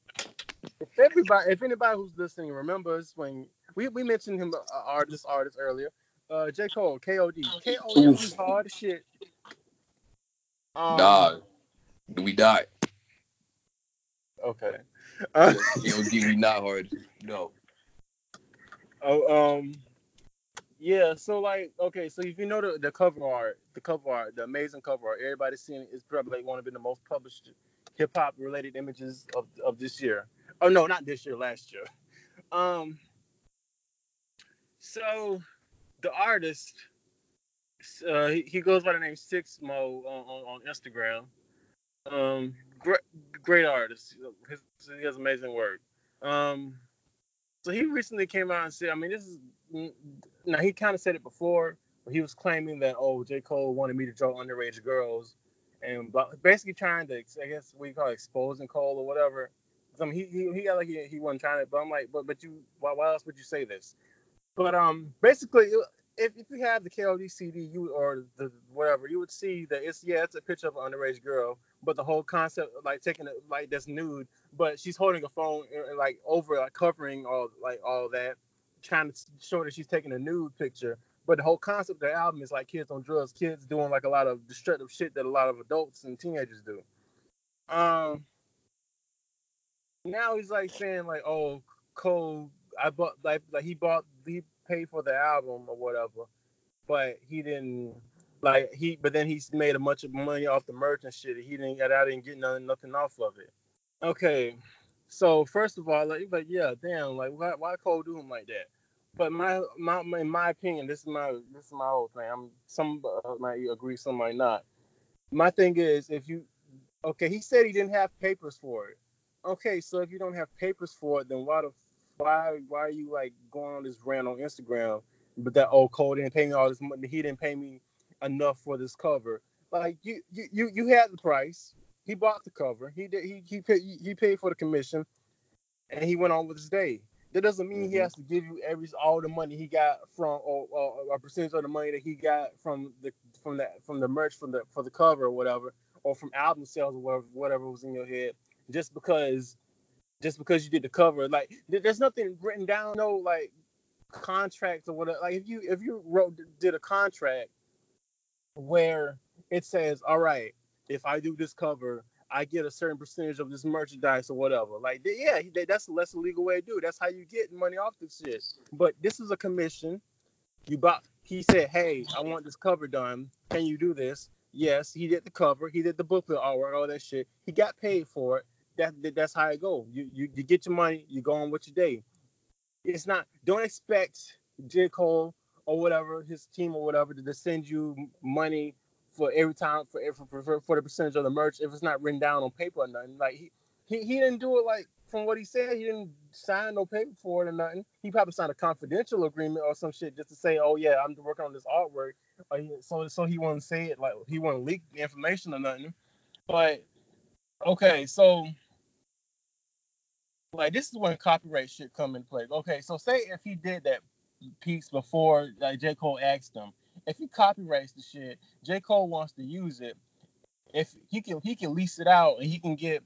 If everybody, if anybody who's listening remembers when we, we mentioned him, uh, artist, artist earlier, uh, J Cole, K.O.D. K.O.D. was hard as shit. Um, Nah, we died. Okay. Uh, KOD, we not hard. No. Oh, um, yeah. So like, okay. So if you know the, the cover art, the cover art, the amazing cover art, everybody's seen it. It's probably one of the most published hip hop related images of, of this year. Oh no, not this year, last year. Um. So, the artist, uh, he, he goes by the name Six Mo on, on, on Instagram. Um, great, great artist. His, he has amazing work. Um, so he recently came out and said, I mean, this is now he kind of said it before, but he was claiming that oh, J. Cole wanted me to draw underage girls, and basically trying to, I guess we call it exposing Cole or whatever. I mean, he he, he got like he, he wasn't trying to, but I'm like, but but you, why, why else would you say this? But um, basically, if, if you have the KOD CD, you or the whatever, you would see that it's yeah, it's a picture of an underage girl, but the whole concept like taking it like that's nude, but she's holding a phone and, like over like covering all like all that, trying to show that she's taking a nude picture. But the whole concept of the album is like kids on drugs, kids doing like a lot of destructive shit that a lot of adults and teenagers do. Um. Now he's like saying like, oh, Cole, I bought like like he bought he paid for the album or whatever, but he didn't like he but then he's made a bunch of money off the merch and shit. He didn't get I didn't get nothing nothing off of it. Okay. So first of all, like, but yeah, damn, like why why Cole do him like that? But my my in my opinion, this is my this is my whole thing. I'm some uh, might agree, some might not. My thing is if you okay, he said he didn't have papers for it. Okay, so if you don't have papers for it, then why the why why are you like going on this rant on Instagram? But that old oh, Cole didn't pay me all this money. He didn't pay me enough for this cover. Like you you you, you had the price. He bought the cover. He did he he paid he paid for the commission, and he went on with his day. That doesn't mean mm-hmm. he has to give you every all the money he got from or, or, a percentage of the money that he got from the from that from the merch from the for the cover or whatever or from album sales or whatever whatever was in your head just because just because you did the cover. Like there's nothing written down, no like contracts or whatever. Like if you if you wrote did a contract where it says, all right, if I do this cover, I get a certain percentage of this merchandise or whatever. Like yeah, that's the less illegal way to do. It. That's how you get money off this shit. But this is a commission. You bought. He said, hey, I want this cover done. Can you do this? Yes, he did the cover. He did the booklet artwork, all that shit. He got paid for it that, that's how it go. You, you you get your money, you go on with your day. It's not. Don't expect J Cole or whatever his team or whatever to send you money for every time for for, for for the percentage of the merch if it's not written down on paper or nothing. Like he he, he didn't do it like from what he said. He didn't sign no paper for it or nothing. He probably signed a confidential agreement or some shit just to say, oh yeah, I'm working on this artwork. so so he wouldn't say it like he wouldn't leak the information or nothing. But okay, so like this is when copyright shit come in play. Okay, so say if he did that piece before like J. Cole asked him, if he copyrights the shit, J. Cole wants to use it. If he can he can lease it out and he can get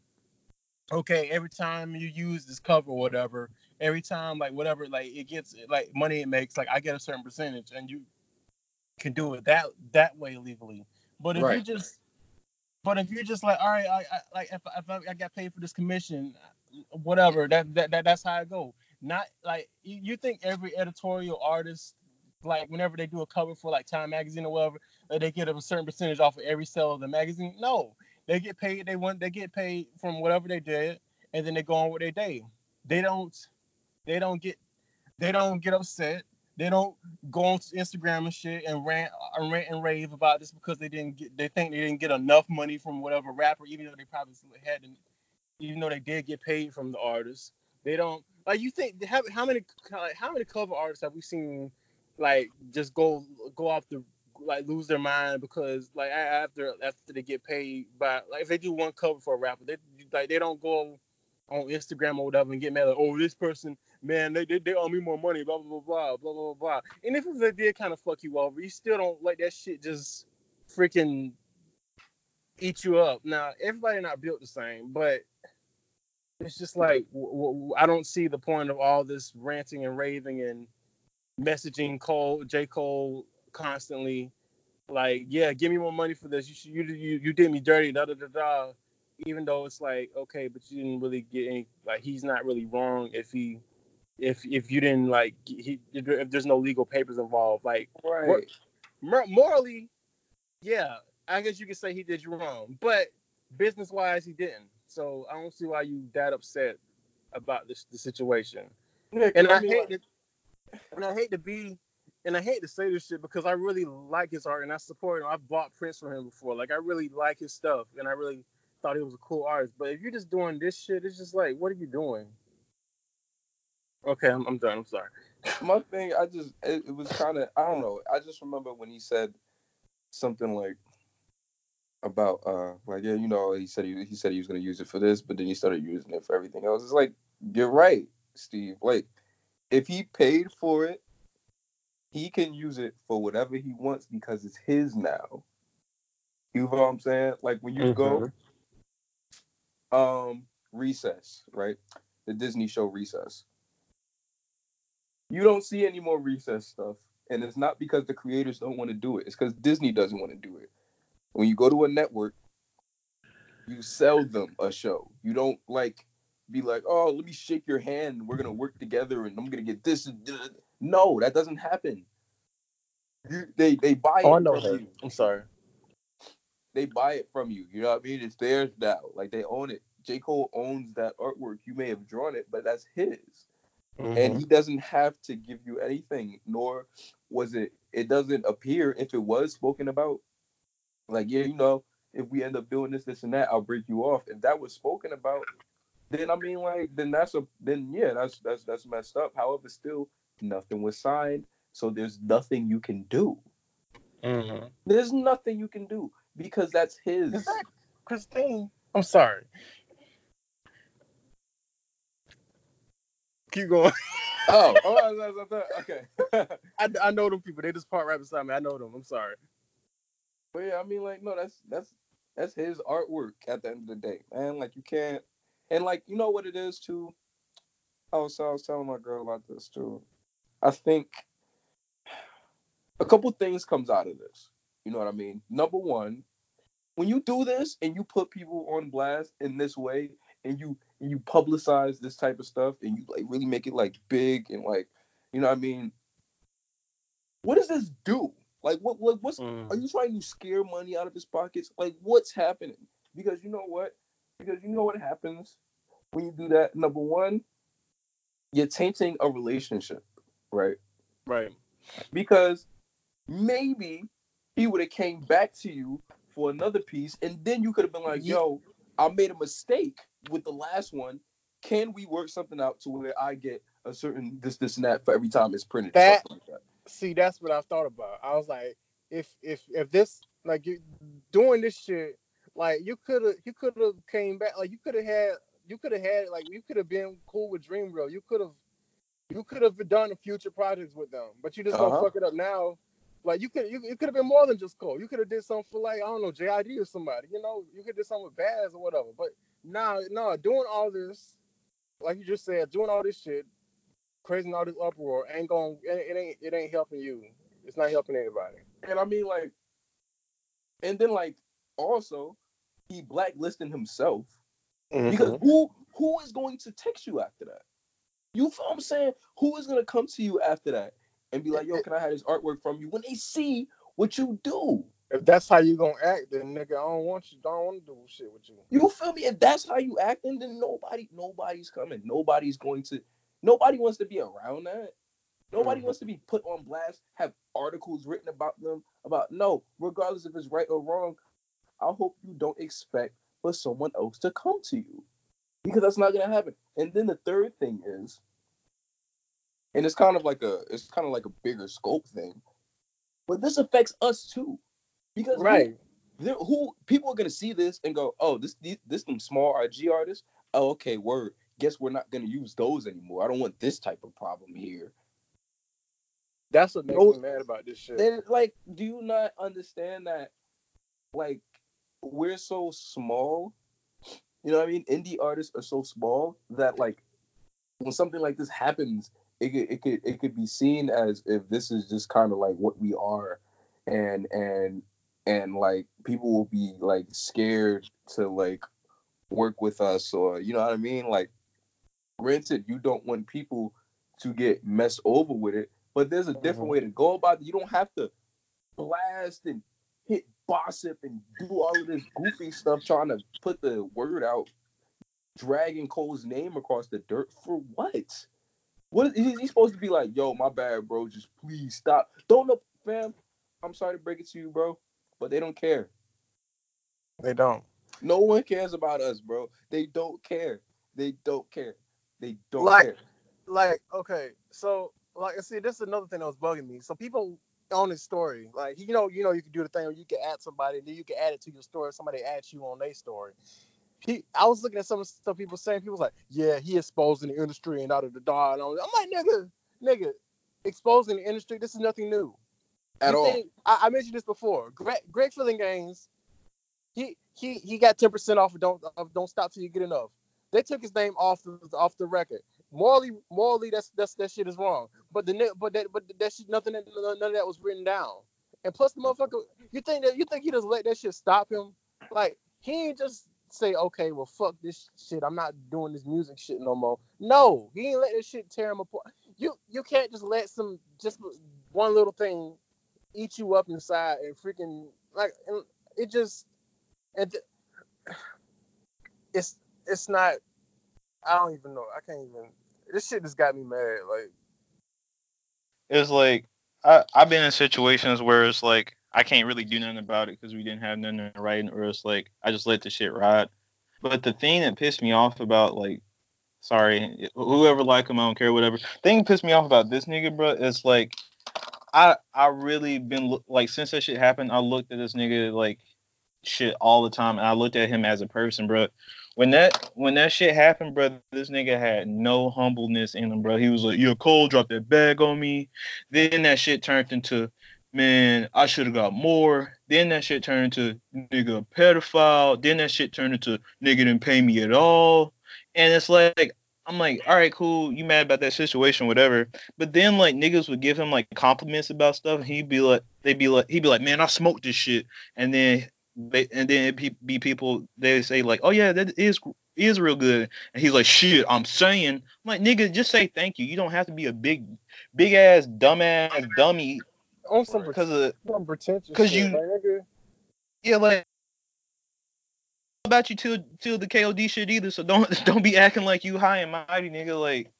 okay, every time you use this cover or whatever, every time like whatever, like it gets like money it makes, like I get a certain percentage and you can do it that that way legally. But if right. you just but if you're just like, all right, I, I like if, if I, I got paid for this commission, whatever. That, that that that's how I go. Not like you, you think every editorial artist like whenever they do a cover for like Time magazine or whatever, they get a certain percentage off of every sale of the magazine. No, they get paid. They want they get paid from whatever they did, and then they go on with their day. They don't they don't get they don't get upset. They don't go on Instagram and shit and rant and rant and rave about this because they didn't get they think they didn't get enough money from whatever rapper, even though they probably had even though they did get paid from the artist. They don't like you think how, how many how many cover artists have we seen like just go go off the like lose their mind because like after after they get paid by like if they do one cover for a rapper, they like they don't go on Instagram or whatever and get mad like, oh this person man they they, they owe me more money blah blah blah blah blah blah. And if they did kind of fuck you over, you still don't like that shit just freaking eat you up. Now everybody not built the same, but it's just like w- w- I don't see the point of all this ranting and raving and messaging Cole J. Cole constantly. Like yeah give me more money for this. You should, you you, you did me dirty da da da da. Even though it's like okay but you didn't really get any like he's not really wrong if he if if you didn't like he if there's no legal papers involved. Like right. mor- morally yeah I guess you could say he did you wrong but business wise he didn't so I don't see why you that upset about this the situation Yeah, and I, I mean, hate like- to, and I hate to be and I hate to say this shit because I really like his art and I support him. I've bought prints from him before. Like I really like his stuff and I really thought he was a cool artist. But if you're just doing this shit, it's just like, what are you doing? Okay, I'm, I'm done. I'm sorry. my thing, I just it, it was kind of I don't know. I just remember when he said something like about uh like yeah you know he said he, he said he was gonna use it for this, but then he started using it for everything else. It's like you're right, Steve. Like if he paid for it, he can use it for whatever he wants because it's his now. You know what I'm saying? Like when you go um recess, right? The Disney show Recess. You don't see any more recess stuff. And it's not because the creators don't want to do it. It's because Disney doesn't want to do it. When you go to a network, you sell them a show. You don't like be like, oh, let me shake your hand. We're gonna work together, and I'm gonna get this. No, that doesn't happen. You, they they buy Oh, I it know from you. I'm sorry. They buy it from you. You know what I mean? It's theirs now. Like they own it. J Cole owns that artwork. You may have drawn it, but that's his Mm-hmm. and he doesn't have to give you anything nor was it it doesn't appear if it was spoken about like yeah you know if we end up doing this this and that i'll break you off if that was spoken about then i mean like then that's a then yeah that's that's that's messed up however still nothing was signed so there's nothing you can do Mm-hmm. there's nothing you can do because that's his Is that Christine? I'm sorry. Keep going. oh oh that's- that's- okay I, I know them people. They just part right beside me. I know them. I'm sorry. But yeah, I mean, like, no, that's that's that's his artwork at the end of the day, man. Like, you can't, and like, you know what it is too. I was I was telling my girl about this too. I think a couple things comes out of this. You know what I mean? Number one, when you do this and you put people on blast in this way, and you and you publicize this type of stuff, and you like really make it like big and like, you know what I mean? What does this do? Like, what, what what's Mm. are you trying to scare money out of his pockets? Like, what's happening? Because you know what? Because you know what happens when you do that. Number one, you're tainting a relationship, right? Right. Because maybe he would have came back to you for another piece, and then you could have been like, "Yo, I made a mistake with the last one. Can we work something out to where I get a certain this, this, and that for every time it's printed?" That- like that. See, that's what I thought about. I was like, if if if this like you doing this shit, like you could have you could have came back, like you could have had you could have had like you could have been cool with Dreamville. You could have you could have done future projects with them, but you just Uh-huh. gonna fuck it up now. Like you could you, you could have been more than just Cole. You could have did something for like I don't know JID or somebody. You know, you could do something with Bas or whatever. But now, no, doing all this, like you just said, doing all this shit, creating all this uproar ain't going. It, ain't it ain't helping you. It's not helping anybody. And I mean, like, and then like also he blacklisted himself because mm-hmm. who who is going to text you after that? You feel what I'm saying? Who is gonna come to you after that and be like, "Yo, can I have this artwork from you?" When they see what you do, If that's how you gonna act, then nigga, I don't want you. Don't want to do shit with you. you feel me? If that's how you acting, then nobody, nobody's coming. Nobody's going to. Nobody wants to be around that. Nobody Mhm. wants to be put on blast, have articles written about them. About no, regardless if it's right or wrong. I hope you don't expect for someone else to come to you because that's not gonna happen. And then the third thing is, and it's kind of like a it's kind of like a bigger scope thing. But this affects us too, because Right. there- who people are gonna see this and go, oh, this this, this them small RG artists. Oh, okay, word. Guess we're not gonna use those anymore. I don't want this type of problem here. That's what makes me mad about this shit. Then, like, do you not understand that? Like, we're so small. You know what I mean? Indie artists are so small that, like, when something like this happens, it could it could it could be seen as if this is just kind of like what we are, and and and like people will be like scared to like work with us or you know what I mean? Like, granted, you don't want people to get messed over with it, but there's a different mm-hmm. way to go about it. You don't have to blast and hit gossip and do all of this goofy stuff trying to put the word out, dragging Cole's name across the dirt for what? What is he supposed to be like? Yo, my bad, bro. Just please stop. Don't know, fam. I'm sorry to break it to you, bro, but they don't care. They don't. No one cares about us, bro. They don't care. They don't care. They don't Like- care. like okay so like I see this is another thing that was bugging me. So people on his story. Like you know you know you can do the thing where you can add somebody and then you can add it to your story. Somebody adds you on their story. He, I was looking at some stuff people saying. People was like yeah he exposing the industry and out of the door and I was, I'm like nigga nigga exposing the industry this is nothing new At You all. think- I, I mentioned this before. Greg, Greg Phillinganes he he he got 10% off of don't of don't stop till you get enough they took his name off the, off the record. Morally morally that's that's that shit is wrong. But the but that but that shit nothing that- none of that was written down. And plus the motherfucker you think that you think he just let that shit stop him? Like he ain't just say okay well fuck this shit. I'm not doing this music shit no more. No he ain't let this shit tear him apart. You you can't just let some just one little thing eat you up inside and freaking like and it just and th- it's it's not I don't even know. I can't even. This shit just got me mad. Like, It's like I I've been in situations where it's like I can't really do nothing about it because we didn't have nothing in writing, or it's like I just let the shit ride. But the thing that pissed me off about like, sorry, whoever like him, I don't care, whatever. thing pissed me off about this nigga, bro, is like, I I really been like since that shit happened, I looked at this nigga like shit all the time, and I looked at him as a person, bro. When that when that shit happened, bro, this nigga had no humbleness in him, bro. He was like, "Yo, Cole drop that bag on me." Then that shit turned into, "Man, I should have got more." Then that shit turned into, "Nigga, pedophile." Then that shit turned into, "Nigga didn't pay me at all." And it's like, I'm like, all right, cool. You mad about that situation, whatever. But then like niggas would give him like compliments about stuff. He'd be like, they'd be like, he'd be like, man, I smoked this shit. And then and then it'd be, people they say like, oh yeah, that is is real good. And he's like, shit, I'm saying, I'm like, nigga, just say thank you. You don't have to be a big, big ass dumbass dummy on some because of some pretentious. 'Cause shit, you- like, yeah, like about you till till the KOD shit either. So don't don't be acting like you high and mighty, nigga. Like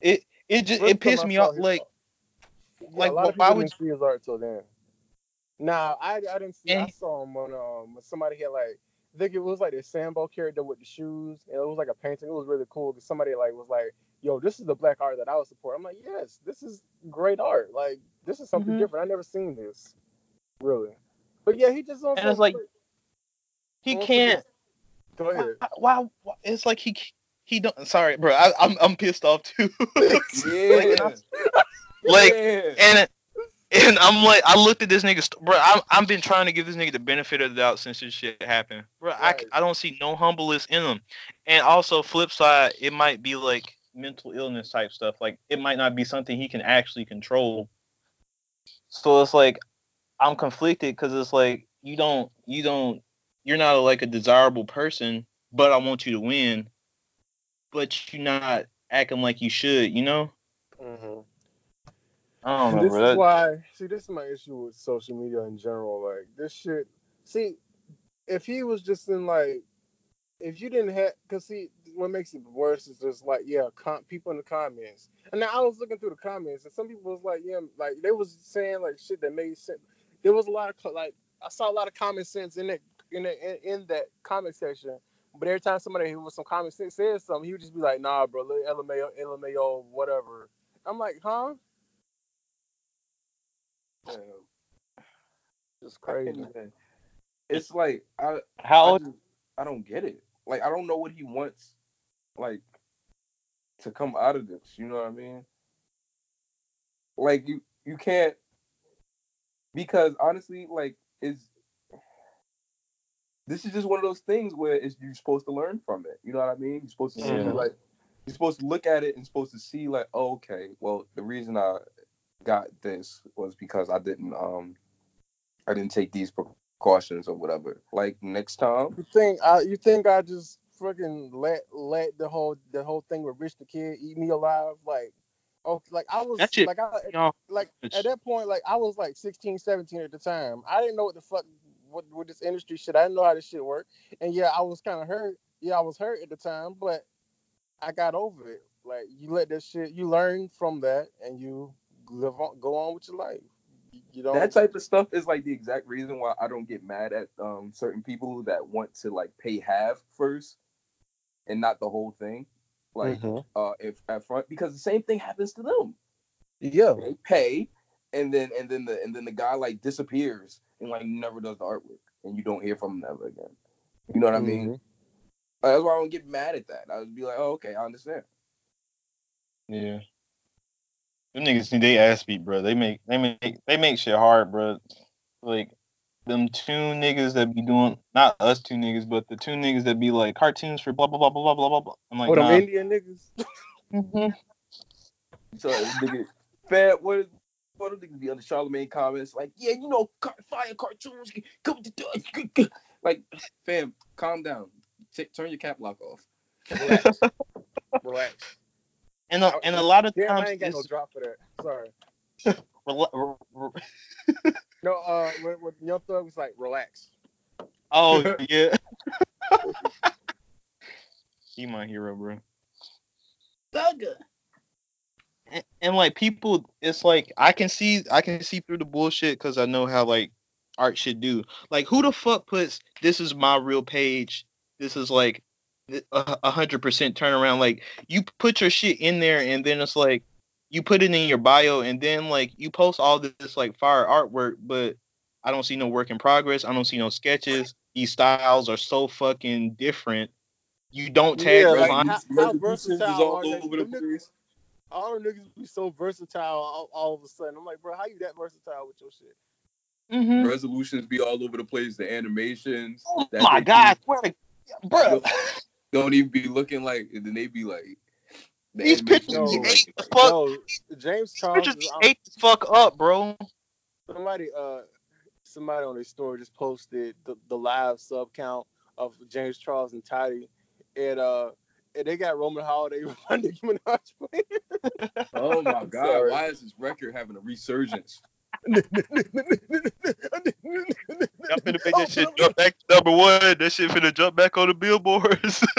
it it just First it pissed me off. Like Yeah, like a lot of why would didn't see his art till then. Nah, I I didn't see. I saw him on um somebody had like I think it was like the Sambo character with the shoes, and it was like a painting. It was really cool because somebody like was like, "Yo, this is the black art that I would support." I'm like, "Yes, this is great art. Like this is something Mhm. different. I never seen this, really." But yeah, he just And it's like, he can't. Go ahead. Why, why? It's like he he don't. Sorry, bro. I, I'm I'm pissed off too. Yeah. like Yeah. and and I'm like I looked at this nigga, st- bro. I'm I've been trying to give this nigga the benefit of the doubt since this shit happened, bro. I I don't see no humbleness in him, and also flip side, it might be like mental illness type stuff. Like it might not be something he can actually control. So it's like I'm conflicted because it's like you don't you don't you're not like a desirable person, but I want you to win, but you're not acting like you should, you know? Mhm. I don't know, this bro. is why. See, this is my issue with social media in general. Like this shit. See, if he was just in like, if you didn't have, cause see, what makes it worse is just like, yeah, com- people in the comments. And now I was looking through the comments, and some people was like, yeah, like they was saying like shit that made sense. There was a lot of like I saw a lot of common sense in that in that in, in that comment section. But every time somebody who was some common sense said something, he would just be like, nah, bro, LMAO, LMAO, whatever. I'm like, huh? Damn. It's crazy. It's like I How I, old? just- I don't get it. Like I don't know what he wants, like to come out of this. You know what I mean? Like you you can't because honestly, like is this is just one of those things where it's you're supposed to learn from it. You know what I mean? You're supposed to see Yeah. like you're supposed to look at it and supposed to see like, oh, okay, well the reason I got this was because I didn't um I didn't take these precautions or whatever. Like next time, You think I? You think I just freaking let let the whole the whole thing with Rich the Kid eat me alive? Like, oh, like I was That like I y'all. like at that point like I was like 16, 17 at the time. I didn't know what the fuck what with this industry shit. I didn't know how this shit worked. And yeah, I was kind of hurt. Yeah, I was hurt at the time, but I got over it. Like you let that shit, you learn from that, and you live on, go on with your life. You- You don't. that type of stuff is like the exact reason why I don't get mad at um certain people that want to like pay half first and not the whole thing. Like Mhm. uh if at front because the same thing happens to them. yeah. They pay and then and then the and then the guy like disappears and like never does the artwork and you don't hear from him ever again. You know what I mean? Mhm. Like, that's why I don't get mad at that. I would be like, oh okay, I understand. Yeah. Them niggas need they ass beat, bro. They make they make they make shit hard, bro. Like them two niggas that be doing not us two niggas, but the two niggas that be like cartoons for blah blah blah blah blah blah blah. blah. I'm like, oh, them. Indian niggas. Mhm. So nigga, fat what what do niggas be on the Charlemagne comments like, yeah, you know, car- fire cartoons come to do like, fam, calm down, T- turn your cap lock off. Relax. Relax. And a, and a lot of Damn, times I ain't got no drop for that. Sorry. rela- r- r- No, uh, when, when Young Thug was like, relax. oh yeah. he my hero, bro. Thugger. and, and like people it's like i can see i can see through the bullshit because i know how like art should do like who the fuck puts this is my real page this is like th- a a hundred percent turnaround like you put your shit in there and then it's like you put it in your bio and then like you post all this like fire artwork but i don't see no work in progress i don't see no sketches these styles are so fucking different you don't tag Yeah, like, line- how- Resolutions how is versatile all are they? over the niggas- place. All the niggas be so versatile all, all of a sudden. I'm like, bro, how you that versatile with your shit? Mhm. Resolutions be all over the place. The animations. oh that my god do swear to bro Don't even be looking like. And then they be like. the These animations pictures be be ate the fuck. No, James These Charles. pictures Is, be ate the fuck up, bro. somebody, uh, somebody on their story just posted the, the live sub count of James Charles and Tati, and uh, and they got Roman Holiday with Nicki Minaj playing. Oh my god! sorry. Why is this record having a resurgence? I'm finna make that shit jump back to number one. That shit finna jump back on the billboards.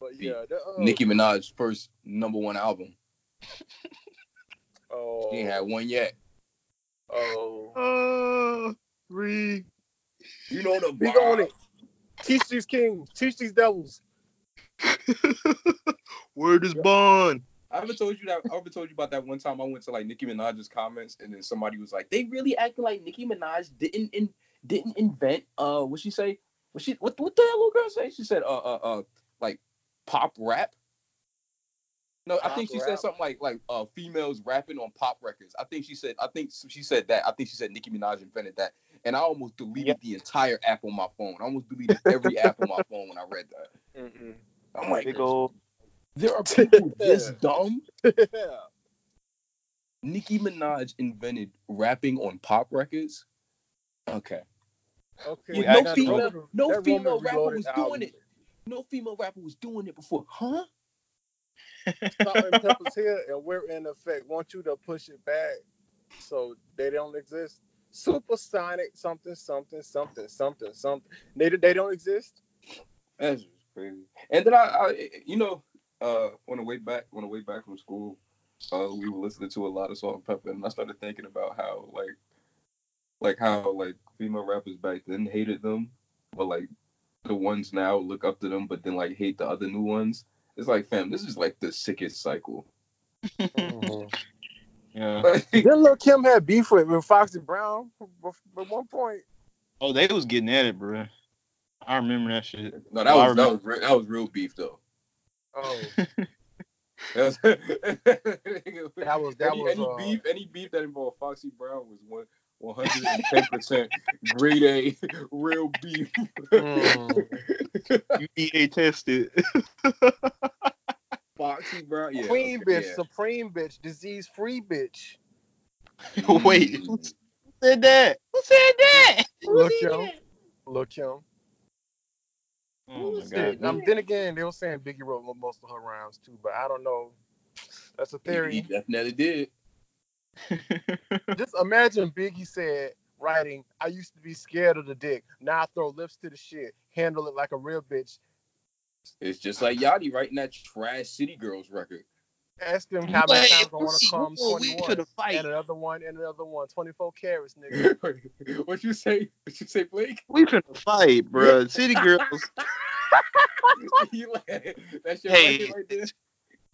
But yeah, that, uh, Nicki Minaj's first number one album. Oh, She ain't had one yet. oh, oh, three. You know the big on it. Teach these kings, teach these devils. Word is bond. I haven't told you that. I haven't told you about that one time I went to like Nicki Minaj's comments, and then somebody was like, "They really acting like Nicki Minaj didn't in, didn't invent uh what she say? What she what what the hell little girl say? She said uh uh uh like pop rap. No, I think she rap? said something like like uh females rapping on pop records. I think she said I think she said that. I think she said Nicki Minaj invented that, and I almost deleted the entire app on my phone. I almost deleted every app on my phone when I read that. Mm-mm. I'm like, Big old. There are people this dumb. yeah. Nicki Minaj invented rapping on pop records. Okay. Okay. We no female, Roman- no that female rapper Reloaded was album. doing it. No female rapper was doing it before, huh? Salt-N-Pepa's here, and we're in effect. Want you to push it back so they don't exist. Supersonic something something something something something. They they don't exist. That's crazy. And then I, I you know, uh, on the way back, on the way back from school, uh, we were listening to a lot of Salt-N-Pepa, and I started thinking about how like, like how like female rappers back then hated them, but like the ones now look up to them, but then like hate the other new ones. It's like, fam, this is like the sickest cycle. Yeah. Then Lil Kim had beef with, with Foxy Brown at one point. Oh, they was getting at it, bro. I remember that shit. No, that Oh, was that was re- that was real beef though. Oh, That was that was that any, was any uh, beef any beef that involved Foxy Brown was one one hundred and ten percent grade A real beef. mm. UVA tested. Foxy Brown, yeah. Queen okay, bitch, yeah. supreme bitch, disease free bitch. Wait, Mm. who said that? Who said that? Lil Kim. Lil Kim. Oh my god. Um, then again, they were saying Biggie wrote most of her rhymes too, but I don't know. That's a theory. He definitely did. Just imagine Biggie said, writing, I used to be scared of the dick. Now I throw lips to the shit. Handle it like a real bitch. It's just like Yachty writing that trash City Girls record. Ask him how many times I want to wait, come. whoa, we 21. finna fight. And another one, and another one. 24 carats, nigga. what you say? What you say, Blake? We finna fight, bro. City girls. That's your Hey. right there.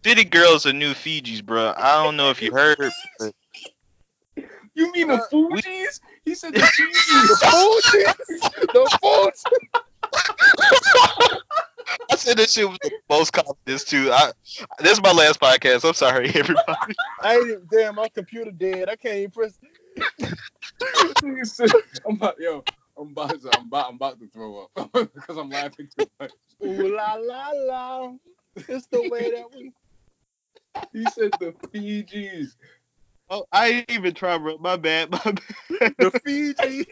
City Girls are new Fijis, bro. I don't know if you heard, but You mean the Uh, Fugees? He said the Fugees. the Fugees. The Fugees. I said this shit was the most confidence too. I this is my last podcast. I'm sorry, everybody. I ain't damn, my computer dead. I can't even press. I'm about, yo, I'm about to, I'm about, I'm about to throw up because I'm laughing too much. Ooh la la la. It's the way that we. He said the Fijis. Oh, I ain't even try, bro. My bad. My bad. The Fiji.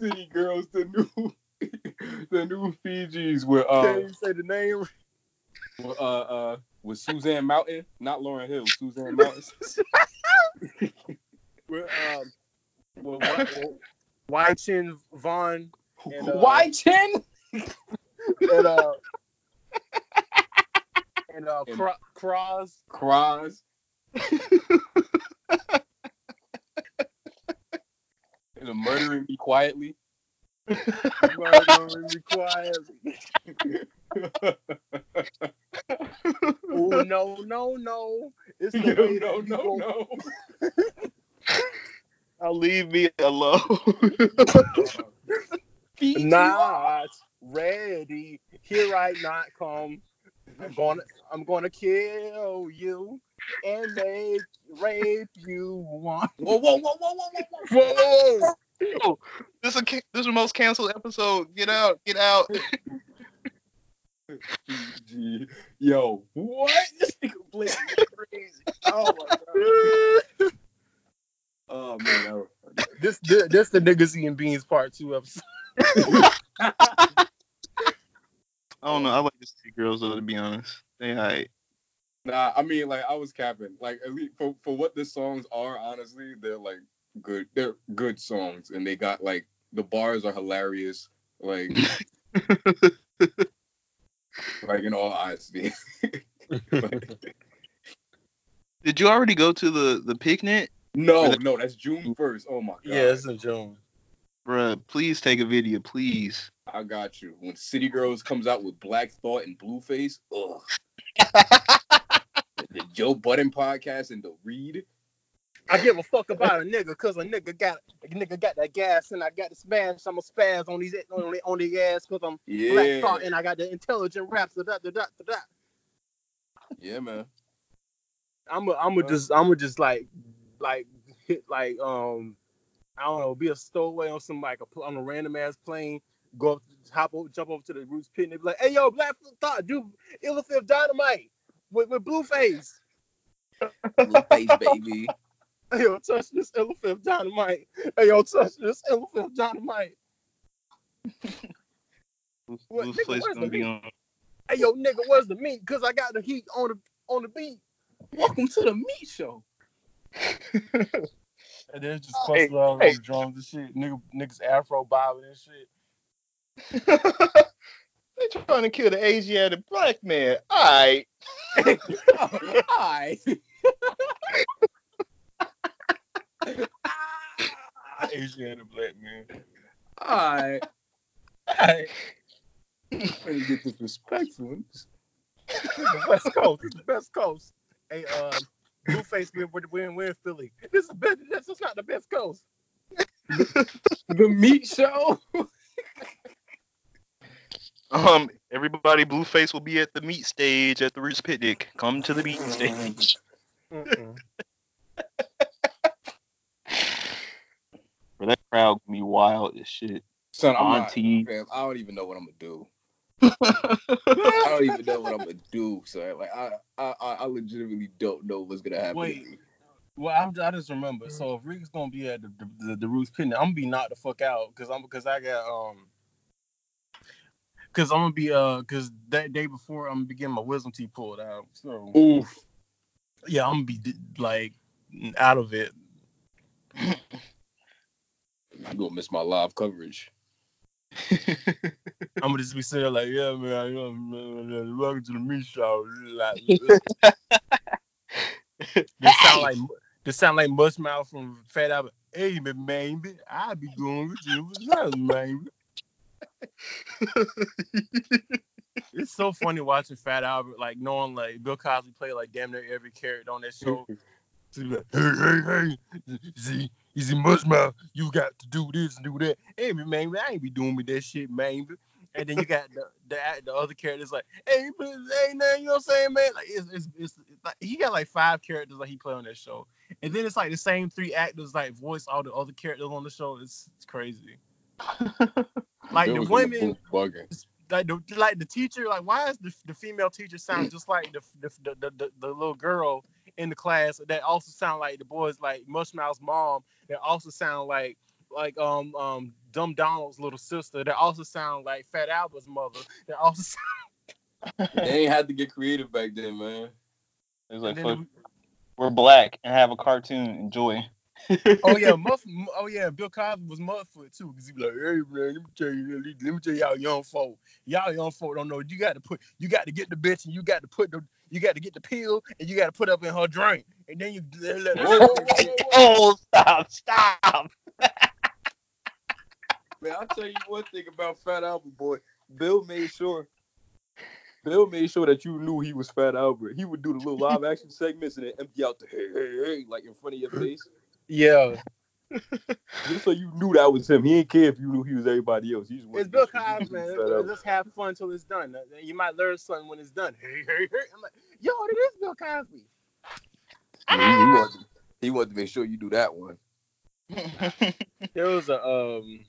City Girls, the new, the new Fijis with Can't uh, even say the name. with, uh, uh, with Suzanne Mountain, not Lauryn Hill, Suzanne Mountain. With um, with Wai- Wai Chin Vaughn and uh, Why ten? and uh and uh And- Cross. Cross. and the murdering me quietly. Murdering me. Ooh, no, no, no. It's the no, way no, no, we no. I'll leave me alone. Not ready. Here I not come. I'm gonna I'm gonna kill you and make rape you one. Whoa, whoa, whoa, whoa, whoa, whoa, whoa. Whoa! Yo, this is a, this is the most canceled episode. Get out, get out. Yo, what? This nigga Blake crazy. Oh my god. Oh man, that was funny. This this, this the niggas eating beans part two episode. I don't know. I like the city girls though, to be honest. They alright. Nah, I mean, like I was capping. Like at least for for what the songs are, honestly, they're like good. They're good songs, and they got like the bars are hilarious. Like, like in all honesty. Did you already go to the the picnic, no, no, that's June first. Oh my god. Yeah, it's in June. Bruh, Please take a video, please. I got you. When City Girls comes out with Black Thought and Blueface, ugh. the Joe Budden podcast and the Read. I give a fuck about a nigga cause a nigga got a nigga got that gas and I got the smash. I'ma spaz on these on the, on the ass cause I'm Yeah. black thought and I got the intelligent raps. Da, da, da, da, da. Yeah, man. I'm a, I'm a just I'm a just like like hit like um I don't know be a stowaway on some like a on a random ass plane go up, hop over jump over to the Roots pit and they be like hey yo Black Thought do Ill Fifth Dynamite with Blueface with Blueface Blueface, baby. Hey yo touch this elephant Dynamite hey yo touch this elephant Dynamite Who's What, who's nigga, place where's gonna the be meat? on? hey yo nigga where's the meat cause I got the heat on the on the beat Welcome to the meat show. and then just Hey, busting all hey. those drums and shit nigga niggas Afro bobbing and shit they trying to kill the Asiatic black man. Alright. Hi. Asian and black man Hi. Ain't get this disrespectful. the West Coast. It's the best coast. Hey, uh, Blueface, we're, we're, we're, in- we're in Philly. This is best, this is not the best coast. The meat show. Um, everybody, Blueface will be at the meat stage at the Roots Picnic. Come to the meat stage. Mm-mm. That crowd gonna be wild as shit. Son, I'm not, Auntie. fam, I don't even know what I'm gonna do. I don't even know what I'm gonna do. So like, I, I, I I legitimately don't know what's gonna happen. Wait. Well, I'm, I just remember. So if Rick's gonna be at the the, the, the Roots Picnic, I'm gonna be knocked the fuck out because I'm because I got um because I'm gonna be uh because that day before I'm gonna be getting my wisdom teeth pulled out. So Oof. yeah, I'm gonna be like out of it. I'm gonna miss my live coverage. I'm gonna just be sitting there like, yeah, man, you know, welcome to the meat show. Like, this sound like this sound like Mushmouth from Fat Albert. Hey, man, I be going with you, man? it's so funny watching Fat Albert, like knowing like Bill Cosby played like damn near every character on that show. So like, hey, hey, hey, see, you see Mushmouth, you got to do this and do that. Hey, man, I ain't be doing with that shit, man. And then you got the the, the other characters like, hey, but, hey, man, you know what I'm saying, man? Like, it's, it's, it's, like he got like five characters like he play on that show, and then it's like the same three actors like voice all the other characters on the show. It's, it's crazy. like the was in the women, like the like the teacher, like why is the, the female teacher sound mm. just like the, the the the the little girl in the class that also sound like the boys like Mushmouth's mom that also sound like like um um Dumb Donald's little sister that also sound like Fat Albert's mother that also sound, They had to get creative back then, man. It's like and fuck, then, we're black and have a cartoon. Enjoy. Oh yeah Muff oh yeah Bill Cosby was Mudfoot too because he be like hey man let me tell you let me tell y'all young folk y'all young folk don't know you got to put you got to get the bitch and you got to put the you got to get the pill and you got to put up in her drink and then you let Whoa, whoa, whoa, whoa, whoa. Oh, stop, stop. Man, I'll tell you one thing about Fat Albert Boy. Bill made sure Bill made sure that you knew he was Fat Albert. He would do the little live action segments and then empty out the hey, hey, hey, like in front of your face. Yeah Just so you knew that was him. He didn't care if you knew he was everybody else. He just wanted It's Bill to make sure Cosby, he man. was Fat Let's have fun till it's done. You might learn something when it's done. Hey, hey, hey. I'm like, yo, it is Bill Cosby. He, he wanted, to- he wanted to make sure you do that one. There was a um,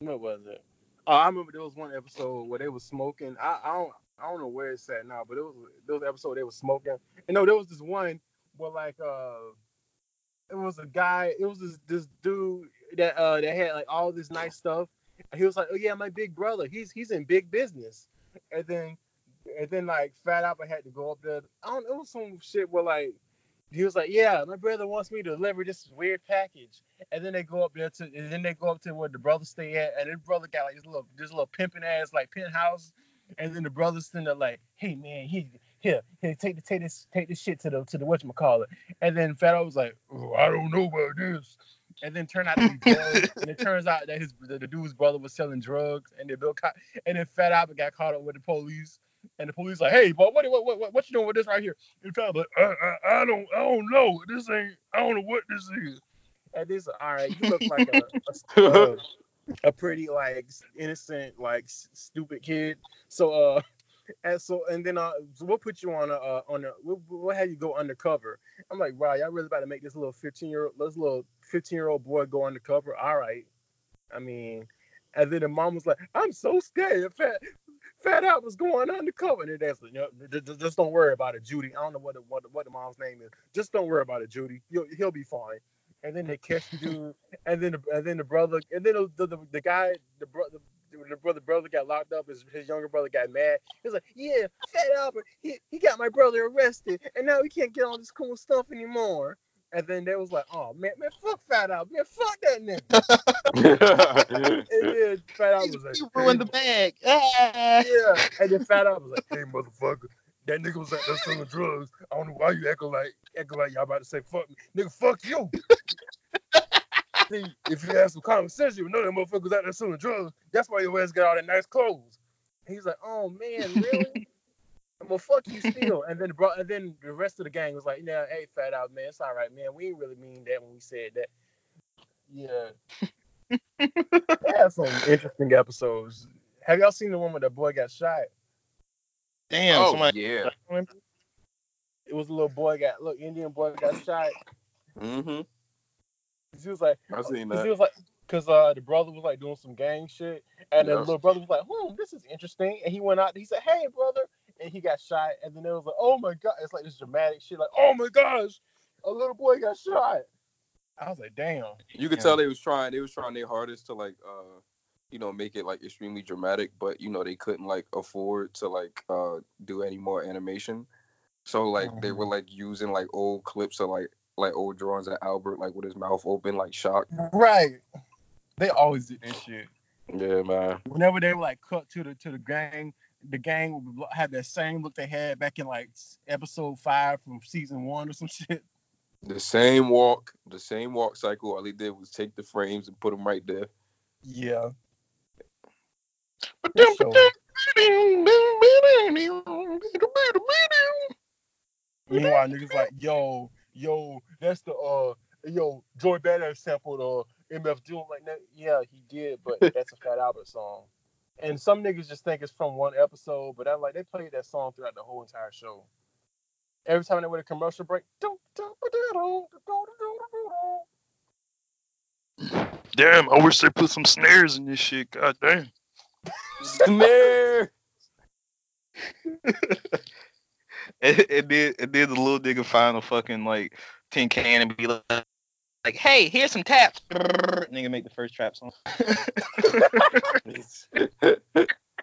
what was it? Oh, I remember there was one episode where they was smoking. I, I don't I don't know where it's at now, but it was there was an episode they was smoking. And no, there was this one where like uh, it was a guy. It was this this dude that uh that had like all this nice stuff. And he was like, oh yeah, my big brother. He's he's in big business. And then and then like Fat Albert had to go up there. I don't. It was some shit where like he was like, yeah, my brother wants me to deliver this weird package. And then they go up there to, and then they go up to where the brother stay at, and his brother got like this little, this little pimping ass like penthouse. And then the brother's sitting there like, hey man, he here, here, take the take this take this shit to the to the whatchamacallit. And then Fat Albert was like, oh, I don't know about this. And then turned out to be drugs. and it turns out that his the, the dude's brother was selling drugs, and then Bill, Co- and then Fat Albert got caught up with the police. And the police like, hey, but what, what, what, what you doing with this right here? And Fat Albert, like, I, I, I don't, I don't know. This ain't, I don't know what this is. And this, all right, you look like a, a, a, a pretty like innocent, like s- stupid kid. So, uh, and so, and then, uh, so we'll put you on a, uh, on a, we'll, we'll have you go undercover. I'm like, wow, y'all really about to make this little 15 year old, this little 15 year old boy go undercover? All right. I mean, and then the mom was like, I'm so scared. Fat, Fat Out was going undercover. And that's like, you know, just don't worry about it, Judy. I don't know what the, what the, what the mom's name is. Just don't worry about it, Judy. He'll, he'll be fine. And then they catch the dude, and then the, and then the brother, and then the, the, the, guy, the brother, the brother brother got locked up. His, his younger brother got mad. He was like, "Yeah, Fat Albert, he, he got my brother arrested, and now he can't get all this cool stuff anymore." And then they was like, "Oh man, man, fuck Fat Albert, man, fuck that nigga." and then Fat Albert was like, You ruined the bag. Ah. yeah. And then Fat Albert was like, "Hey, motherfucker, that nigga was out there selling drugs. I don't know why you acting like acting like y'all about to say fuck me, nigga. Fuck you." See, if you had some common sense, you would know that motherfuckers out there selling drugs. That's why your ass got all that nice clothes. He's like, "Oh man, really?" well, fuck you still. And then bro, and then the rest of the gang was like, "Yeah, hey, fat out man, it's all right, man. We ain't really mean that when we said that." Yeah. they had some interesting episodes. Have y'all seen the one where the boy got shot? Damn, oh somebody. yeah. It was a little boy got look Indian boy got shot. Mm-hmm. He was like, I seen that. he was like, cause uh, the brother was like doing some gang shit, and Yeah. the little brother was like, "Hmm, this is interesting." And he went out. He said, "Hey, brother," and he got shot. And then it was like, "Oh my god!" It's like this dramatic shit. Like, "Oh my gosh, a little boy got shot." I was like, "Damn." You could Yeah. tell they was trying. They was trying their hardest to like, uh, you know, make it like extremely dramatic, but you know they couldn't like afford to like uh do any more animation. So like they were like using like old clips of like like old drawings of Albert like with his mouth open like shocked. Right. They always did this shit. Yeah, man. Whenever they were like cut to the to the gang, the gang would have that same look they had back in like episode five from season one or some shit. The same walk, the same walk cycle. All he did was take the frames and put them right there. Yeah. Meanwhile, niggas like, yo, yo, that's the uh, yo, Joey Badass sampled uh MF Doom. Like, that, yeah, he did, but that's a Fat Albert song. And some niggas just think it's from one episode, but I like they played that song throughout the whole entire show. Every time they went a commercial break. Damn, I wish they put some snares in this shit. God damn. Snare. It, it did. It did the little nigga find a fucking like tin can and be like, like, hey, here's some taps. Nigga make the first trap song.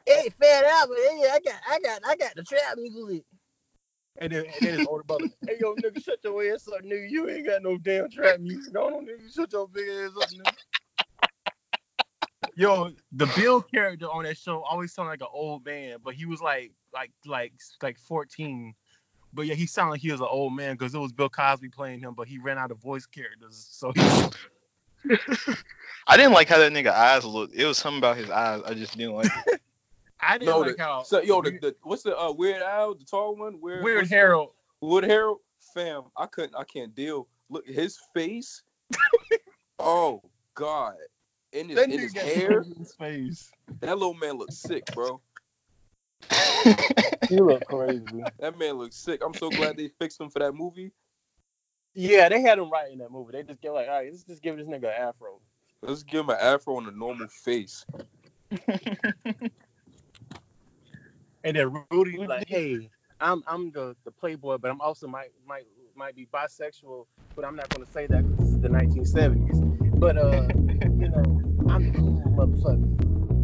Hey, Fat Albert, hey, I got, I got, I got the trap music. And then, and then his older brother, hey yo, nigga, shut your ass up, nigga. You ain't got no damn trap music on, nigga. You shut your big ass up, nigga. Yo, the Bill character on that show always sounded like an old man, but he was like, like, like, like 14. But yeah, he sounded like he was an old man because it was Bill Cosby playing him, but he ran out of voice characters. So he, I didn't like how that nigga eyes looked. It was something about his eyes. I just didn't like. It. I didn't No, like the, how so yo, the, the what's the uh, Weird Al, the tall one? Weird, Weird what's- Harold. Wood Harold, fam, I couldn't, I can't deal. Look, his face. oh God, in his, in his hair, in his face. that little man looks sick, bro. He look crazy. That man looks sick. I'm so glad they fixed him for that movie. Yeah, they had him right in that movie. They just get like, all right, let's just give this nigga an afro. Let's give him an afro and a normal face. And then Rudy was like, hey, I'm I'm the, the playboy, but I'm also might might might be bisexual, but I'm not gonna say that because this is the 1970s. But uh, you know, I'm cool motherfucker.